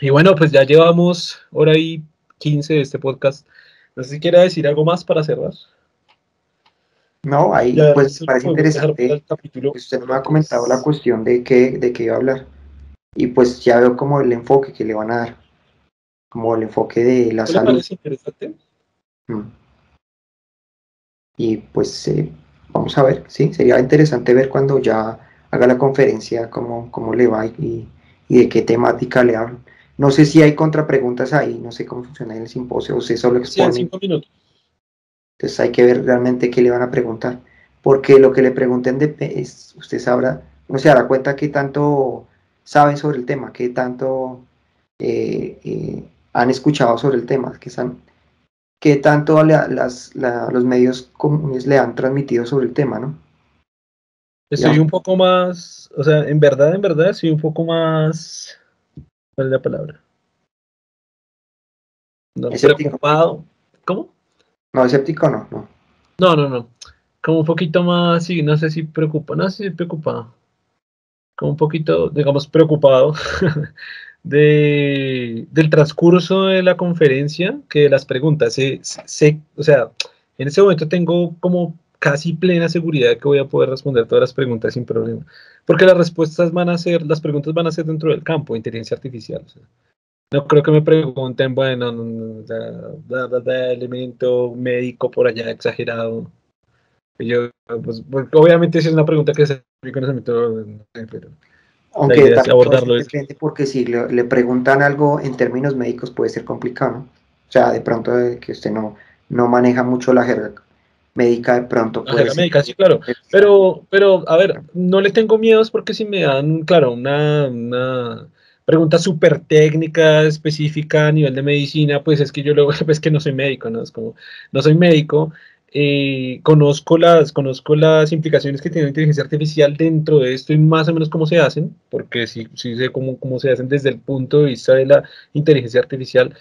Y bueno, pues ya llevamos hora y 15 de este podcast. No sé si quiera decir algo más para cerrar. No, ahí pues parece interesante. Usted no me ha comentado la cuestión de qué, de qué iba a hablar. Y pues ya veo como el enfoque que le van a dar como el enfoque de la salud. Parece interesante? Mm. Y pues eh, vamos a ver, sí, sería interesante ver cuando ya haga la conferencia cómo, cómo le va y, de qué temática le hablan. No sé si hay contrapreguntas ahí, no sé cómo funciona el simposio, o si solo expone. Sí, cinco minutos. Entonces hay que ver realmente qué le van a preguntar. Porque lo que le pregunten de, es, usted sabrá, no se dará cuenta qué tanto saben sobre el tema, qué tanto eh, eh, han escuchado sobre el tema, que, están, que tanto las, los medios comunes le han transmitido sobre el tema, ¿no? Estoy un poco más, o sea, en verdad, en verdad, soy un poco más, ¿cuál es la palabra? No, preocupado. ¿Cómo? No, escéptico no, no. No, no, no. Como un poquito más, sí, no sé si preocupa, no sé si preocupado. Como un poquito, digamos, preocupado [LAUGHS] de, del transcurso de la conferencia que de las preguntas. Sé, o sea, en ese momento tengo como casi plena seguridad de que voy a poder responder todas las preguntas sin problema. Porque las respuestas van a ser, las preguntas van a ser dentro del campo, inteligencia artificial. no creo que me pregunten, bueno, da, elemento médico por allá exagerado. Yo, pues, obviamente si es una pregunta que se mi conocimiento, pero aunque abordarlo es porque si le, preguntan algo en términos médicos puede ser complicado, ¿no? O sea, de pronto que usted no, no maneja mucho la jerga médica, de pronto puede la médica, sí, claro. Pero, pero, a ver, no le tengo miedos porque si me dan, claro, una, una pregunta súper técnica, específica a nivel de medicina, pues es que yo luego, [LAUGHS] es que no soy médico, ¿no? Es como, no soy médico, eh, conozco, las, conozco las implicaciones que tiene la inteligencia artificial dentro de esto y más o menos cómo se hacen, porque sí, sí sé cómo, cómo se hacen desde el punto de vista de la inteligencia artificial.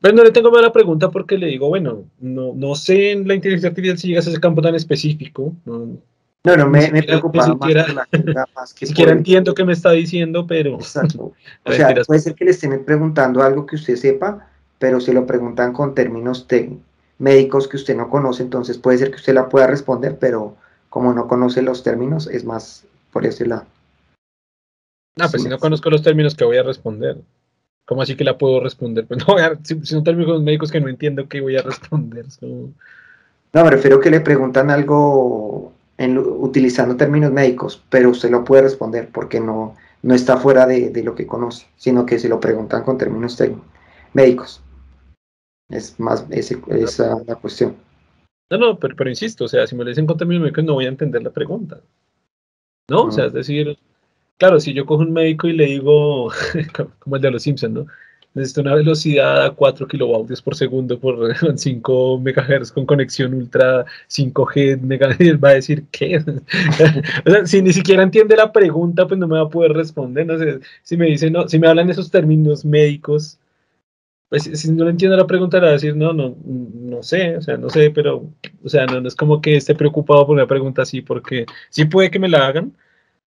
Pero no le tengo mala pregunta porque le digo, bueno, no, no sé en la inteligencia artificial si llegas a ese campo tan específico. No, no, me, me preocupa [LAUGHS] ni siquiera, más, que siquiera entiendo qué me está diciendo, pero... [LAUGHS] Exacto. [LAUGHS] O sea, puede ser que le estén preguntando algo que usted sepa, pero se lo preguntan con términos técnicos médicos que usted no conoce, entonces puede ser que usted la pueda responder, pero como no conoce los términos, es más por ese lado. No, pues si no conozco los términos, que voy a responder? ¿Cómo así que la puedo responder? Pues [LAUGHS] no, si, son términos médicos que no entiendo, ¿qué voy a responder? No, me refiero que le preguntan algo en, utilizando términos médicos, pero usted lo puede responder porque no, no está fuera de, lo que conoce, sino que se lo preguntan con términos médicos. Es más esa la cuestión. No, no, pero, pero insisto, o sea, si me lo dicen con términos médicos no voy a entender la pregunta. ¿No? O sea, es decir, claro, si yo cojo un médico y le digo, [LAUGHS] como el de los Simpsons, ¿no? necesito una velocidad a 4 kilovatios por segundo por [LAUGHS] 5 MHz con conexión ultra 5G MHz, [LAUGHS] va a decir ¿qué? o sea, si ni siquiera entiende la pregunta, pues no me va a poder responder. No sé, si me dicen, no, si me hablan esos términos médicos, pues si no le entiendo la pregunta, le va a decir, no, no, no sé, o sea, no sé, pero, o sea, no, no es como que esté preocupado por una pregunta así, porque sí puede que me la hagan,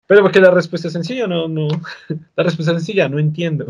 pero porque la respuesta es sencilla, no, no. [LAUGHS] La respuesta es sencilla, no entiendo.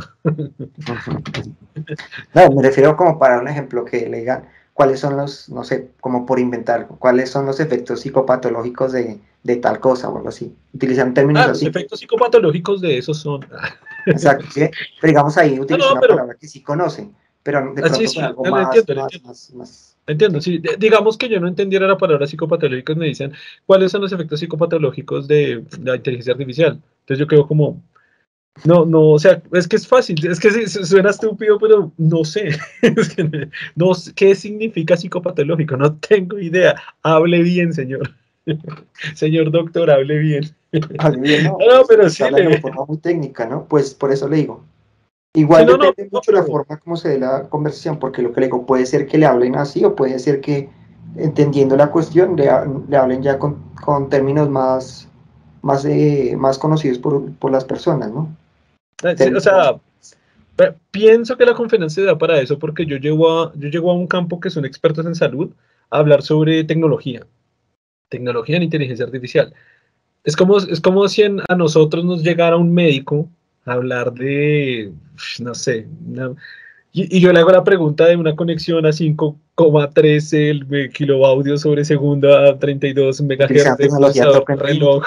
No, me refiero como para un ejemplo que le digan cuáles son los, no sé, como por inventar, cuáles son los efectos psicopatológicos de, de tal cosa o algo así. Utilizan términos ah, así. Los efectos psicopatológicos de esos son. [LAUGHS] Exacto, ¿sí? pero digamos ahí utilizan una palabra que sí conocen, pero de ah, pronto algo más, entiendo, más Entiendo, sí, digamos que yo no entendiera la palabra psicopatológicos, me dicen cuáles son los efectos psicopatológicos de la inteligencia artificial. Entonces yo creo como, no, no, o sea, es que es fácil, es que suena estúpido, pero no sé. [LAUGHS] no ¿Qué significa psicopatológico? No tengo idea. Hable bien, señor. [LAUGHS] señor doctor, hable bien. Hable bien, no, [LAUGHS] pero sí. De forma muy técnica, ¿no? Pues por eso le digo. Igual depende mucho la forma como se dé la conversación, porque lo que le digo, puede ser que le hablen así o puede ser que entendiendo la cuestión le, hablen ya con, términos más, más, eh, más conocidos por, las personas, ¿no? Eh, o sea, pienso que la conferencia se da para eso porque yo llego, a, yo llego a un campo que son expertos en salud a hablar sobre tecnología, tecnología en inteligencia artificial. Es como, es como si a nosotros nos llegara un médico hablar de, no sé, y, yo le hago la pregunta de una conexión a 5,13 kiloaudios sobre segundo a 32 MHz de procesador de reloj,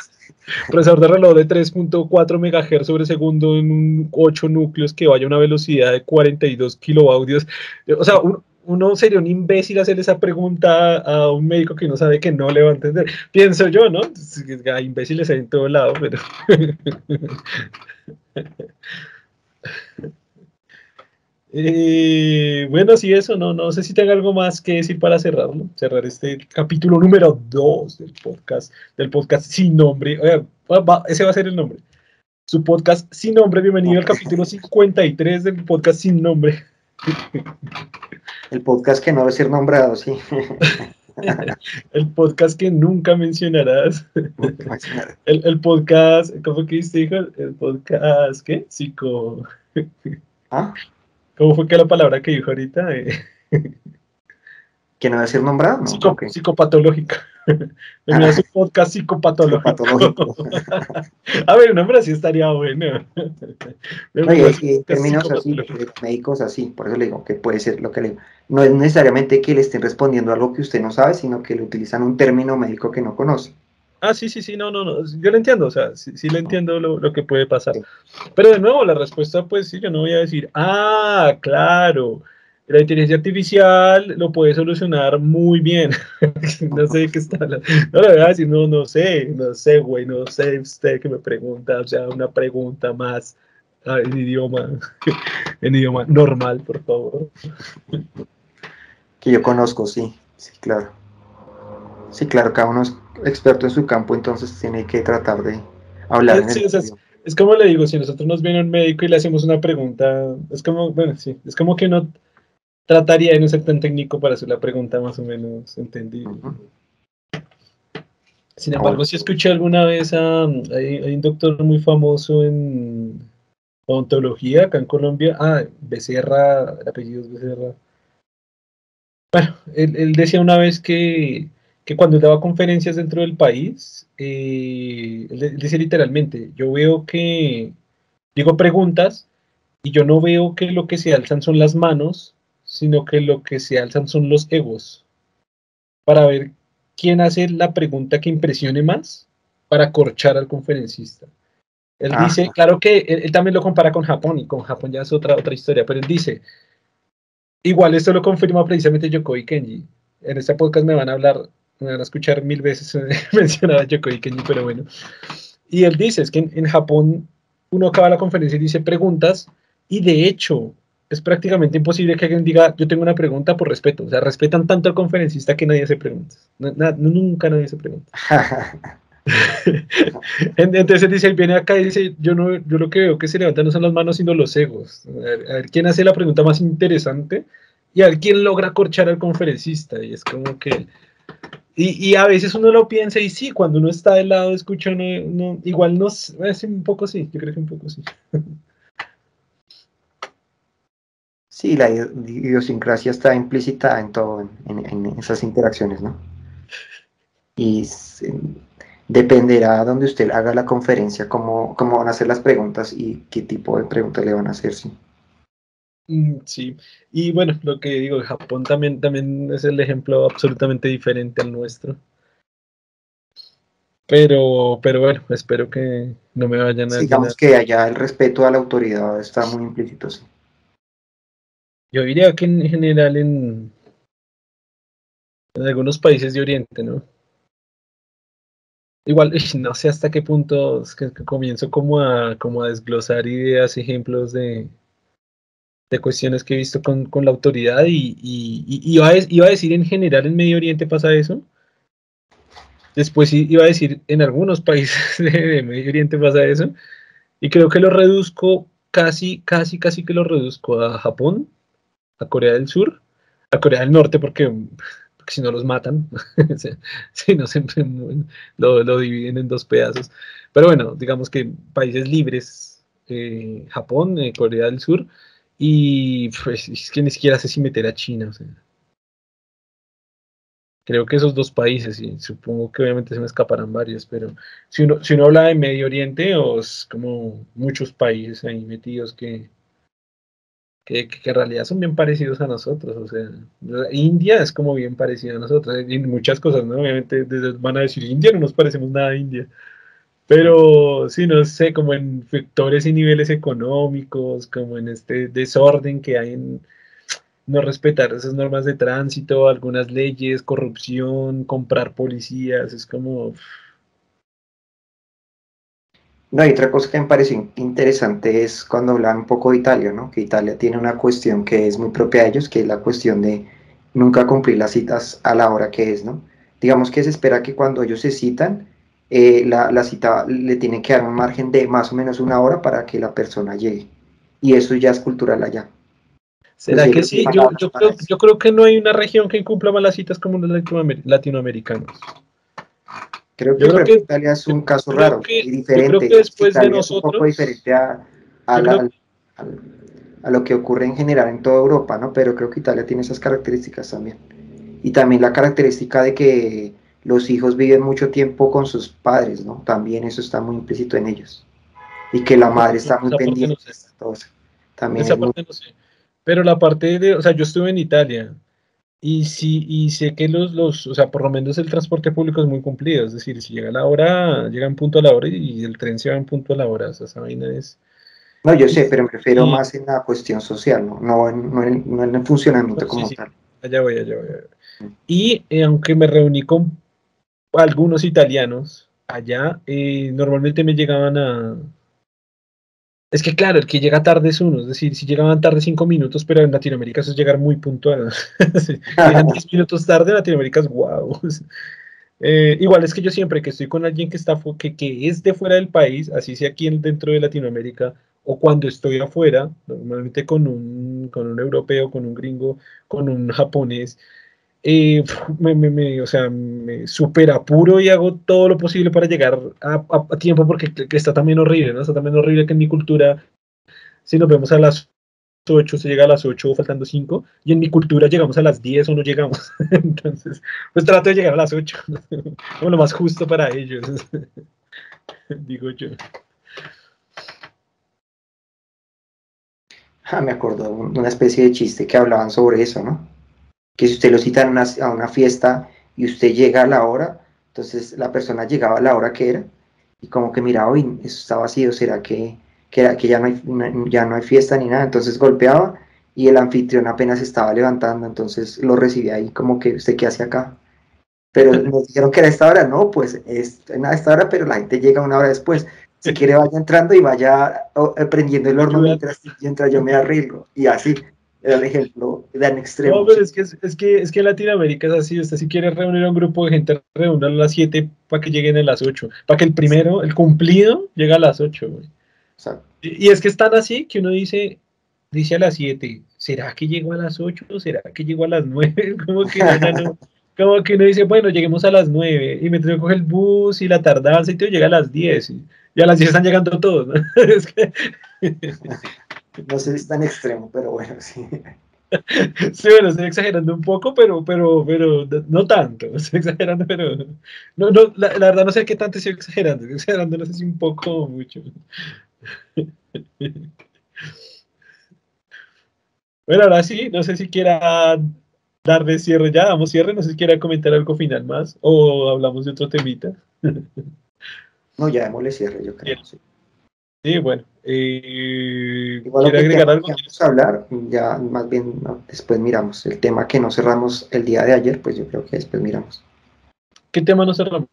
procesador de reloj de 3.4 MHz sobre segundo en un 8 núcleos que vaya a una velocidad de 42 kiloaudios. O sea, uno sería un imbécil hacer esa pregunta a un médico que no sabe que no le va a entender. Pienso yo, ¿no? Hay imbéciles en todo lado, pero... [LAUGHS] Eh, bueno, sí, eso, no, no sé si tenga algo más que decir para cerrarlo, cerrar este capítulo número 2 del podcast, del podcast sin nombre. ese va a ser el nombre. Su podcast sin nombre, bienvenido al capítulo 53 del podcast sin nombre. El podcast que no debe ser nombrado, sí. [LAUGHS] el podcast que nunca mencionarás. el, el, podcast, ¿cómo que dice, hijo? El podcast, ¿qué? Psico. ¿Ah? ¿Cómo fue que la palabra que dijo ahorita? Eh, ¿Que no debe ser nombrado? Psicopatológico. Venía su podcast psicopatológico. [LAUGHS] a ver, un nombre así estaría bueno. Oye, términos así, médicos así, por eso le digo que puede ser lo que le digo. No es necesariamente que le estén respondiendo algo que usted no sabe, sino que le utilizan un término médico que no conoce. Ah, sí, sí, sí, no, no, no, yo lo entiendo, o sea, sí, sí le entiendo lo, lo, que puede pasar. Pero de nuevo, la respuesta, pues sí, yo no voy a decir, ah, claro, la inteligencia artificial lo puede solucionar muy bien. [LAUGHS] no sé de qué está hablando. No le voy a decir, no, no sé, no sé, güey, no sé usted que me pregunta, o sea, una pregunta más en idioma, [LAUGHS] en idioma normal, por favor. Que yo conozco, sí, sí, claro. Sí, claro, cada uno es experto en su campo, entonces tiene que tratar de hablar. en es, es, como le digo, si nosotros nos viene un médico y le hacemos una pregunta, es como, bueno, sí, es como que no trataría de no ser tan técnico para hacer la pregunta más o menos entendida. Sin embargo, si escuché alguna vez a, hay, un doctor muy famoso en odontología acá en Colombia, ah, Becerra, el apellido es Becerra. Bueno, él, decía una vez que, que, cuando daba conferencias dentro del país, eh, él decía literalmente, yo veo que digo preguntas y yo no veo que lo que se alzan son las manos, sino que lo que se alzan son los egos para ver quién hace la pregunta que impresione más para corchar al conferencista. Él dice, claro que él, también lo compara con Japón y con Japón ya es otra, otra historia, pero él dice, igual esto lo confirma precisamente Yokoi Kenji. En este podcast me van a hablar, me van a escuchar mil veces [LAUGHS] mencionar a Yokoi Kenji, pero bueno. Y él dice, es que en Japón uno acaba la conferencia y dice preguntas, y de hecho, es prácticamente imposible que alguien diga, yo tengo una pregunta por respeto. O sea, respetan tanto al conferencista que nadie hace preguntas. nunca nadie se pregunta. [LAUGHS] [LAUGHS] Entonces dice, él viene acá y dice, yo no, yo lo que veo que se levantan no son las manos sino los egos. A ver, quién hace la pregunta más interesante y a ver quién logra corchar al conferencista. Y es como que... Y, a veces uno lo piensa y sí, cuando uno está del lado escucha, no, igual no, es un poco sí, yo creo que un poco sí. [LAUGHS] Sí, la idiosincrasia está implícita en todo, en, esas interacciones, ¿no? Y dependerá donde usted haga la conferencia, cómo, cómo, van a hacer las preguntas y qué tipo de preguntas le van a hacer, sí. Mm, sí, y bueno, lo que digo, Japón también, también es el ejemplo absolutamente diferente al nuestro. Pero, pero bueno, espero que no me vayan a... Digamos que allá el respeto a la autoridad está muy implícito, sí. Yo diría que en general en, en algunos países de Oriente, ¿no? Igual, no sé hasta qué punto comienzo como a, como a desglosar ideas, ejemplos de, de cuestiones que he visto con, con la autoridad y, y, iba, a, iba, a, decir en general en Medio Oriente pasa eso. Después iba a decir en algunos [LAUGHS] países de Medio Oriente pasa eso. Y creo que lo reduzco casi, casi, casi que lo reduzco a Japón a Corea del Sur, a Corea del Norte, porque, si no los matan, [LAUGHS] si no siempre lo, lo, dividen en dos pedazos. Pero bueno, digamos que países libres, eh, Japón, eh, Corea del Sur, y pues es que ni siquiera sé si meter a China. creo que esos dos países, y supongo que obviamente se me escaparán varios, pero si uno, si uno habla de Medio Oriente, o es como muchos países ahí metidos que, que, en realidad son bien parecidos a nosotros. O sea, India es como bien parecido a nosotros, en muchas cosas, ¿no? Obviamente van a decir, India no nos parecemos nada a India. Pero sí, no sé, como en factores y niveles económicos, como en este desorden que hay en no respetar esas normas de tránsito, algunas leyes, corrupción, comprar policías, es como... No, hay otra cosa que me parece interesante es cuando hablan un poco de Italia, ¿no? Que Italia tiene una cuestión que es muy propia de ellos, que es la cuestión de nunca cumplir las citas a la hora que es, ¿no? Digamos que se espera que cuando ellos se citan, eh, la, la, cita le tiene que dar un margen de más o menos una hora para que la persona llegue. Y eso ya es cultural allá. ¿Será que sí? Yo, yo, creo, yo, creo, que no hay una región que incumpla más las citas como los latinoamericanos. Creo que, creo que Italia es un caso raro y diferente. Yo creo que después de nosotros. Es un poco diferente a, a, a, lo que ocurre en general en toda Europa, ¿no? Pero creo que Italia tiene esas características también. Y también la característica de que los hijos viven mucho tiempo con sus padres, ¿no? También eso está muy implícito en ellos. Y que la madre está muy pendiente no También Esa parte no sé. Pero la parte de, o sea, yo estuve en Italia y sí, y sé que los, los, o sea, por lo menos el transporte público es muy cumplido, es decir, si llega a la hora, llega en punto a la hora y el tren se va en punto a la hora, o sea, esa vaina es... No, yo sé, pero me refiero más en la cuestión social, no, no, en, no, en, el funcionamiento como tal. Allá voy, allá voy. Y eh, aunque me reuní con algunos italianos allá, eh, normalmente me llegaban a, es que claro, el que llega tarde es uno, es decir, si llegaban tarde cinco minutos, pero en Latinoamérica eso es llegar muy puntual. si [LAUGHS] llegan diez [LAUGHS] minutos tarde, en Latinoamérica es guau. [LAUGHS] Eh, igual es que yo siempre que estoy con alguien que, está que, que es de fuera del país, así sea aquí dentro de Latinoamérica, o cuando estoy afuera, normalmente con un, con un europeo, con un gringo, con un japonés, eh, me, me, o sea, me super apuro y hago todo lo posible para llegar a, tiempo porque está también horrible, ¿no? Está también horrible que en mi cultura, si nos vemos a las 8, se llega a las 8 faltando 5, y en mi cultura llegamos a las 10 o no llegamos. [LAUGHS] Entonces, pues trato de llegar a las 8, [LAUGHS] como lo más justo para ellos, [LAUGHS] digo yo. Ah, me acuerdo una especie de chiste que hablaban sobre eso, ¿no? Que si usted lo cita a una fiesta y usted llega a la hora, entonces la persona llegaba a la hora que era y como que mira, hoy eso está vacío, ¿será que, que, que ya, no hay, ya no hay fiesta ni nada? Entonces golpeaba y el anfitrión apenas estaba levantando, entonces lo recibía ahí como que usted qué hace acá. Pero nos dijeron que era esta hora, no, pues es a esta hora, pero la gente llega una hora después. Si quiere, vaya entrando y vaya prendiendo el horno mientras, mientras yo me arreglo. Y así, era el ejemplo de extremo. No, pero es que, es, que, es que Latinoamérica es así. Usted si quiere reunir a un grupo de gente, reúnalo a las 7 para que lleguen a las 8. Para que el primero, el cumplido, llegue a las 8. Y, y, es que están así que uno dice, dice a las 7, ¿será que llego a las 8? ¿Será que llego a las 9? [LAUGHS] Como que no, [LAUGHS] como que uno dice, bueno, lleguemos a las 9 y me tengo que coger el bus y la tardanza y todo llega a las 10 y, a las 10 están llegando todos. ¿no? [LAUGHS] es que... no sé si es tan extremo, pero bueno, [LAUGHS] sí. Sí, bueno, estoy exagerando un poco, pero, pero, pero no tanto. [LAUGHS] Estoy exagerando, pero no, no, la, la verdad no sé qué tanto estoy exagerando. Estoy exagerando, no sé si un poco o mucho. [LAUGHS] Bueno, ahora sí, no sé si quiera dar de cierre ya, damos cierre, no sé si quiera comentar algo final más o hablamos de otro temita. no, ya démosle cierre, yo creo. Sí, sí bueno. Eh, ¿Quiere agregar algo? Vamos a hablar, ya más bien después miramos. El tema que no cerramos el día de ayer, pues yo creo que después miramos. ¿Qué tema no cerramos?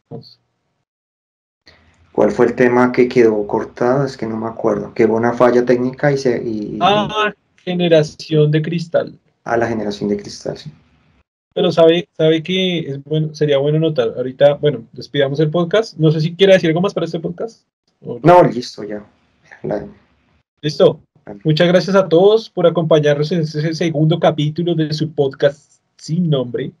¿Cuál fue el tema que quedó cortado? Es que no me acuerdo. Que hubo una falla técnica y se... Y, ah, generación de cristal. Ah, la generación de cristal, sí. Pero sabe, sabe que es bueno, sería bueno notar. Ahorita, bueno, despidamos el podcast. No sé si quiere decir algo más para este podcast. No, listo, ya. Listo. Muchas gracias a todos por acompañarnos en este segundo capítulo de su podcast sin nombre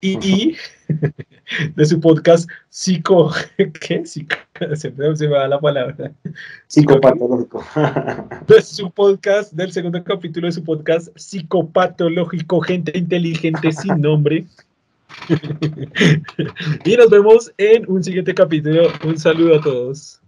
y, [LAUGHS] de su podcast psico [LAUGHS] ¿qué? Psico, [LAUGHS] se, me va la palabra. Psicopatológico. De su podcast del segundo capítulo de su podcast psicopatológico gente inteligente sin nombre. Y nos vemos en un siguiente capítulo. Un saludo a todos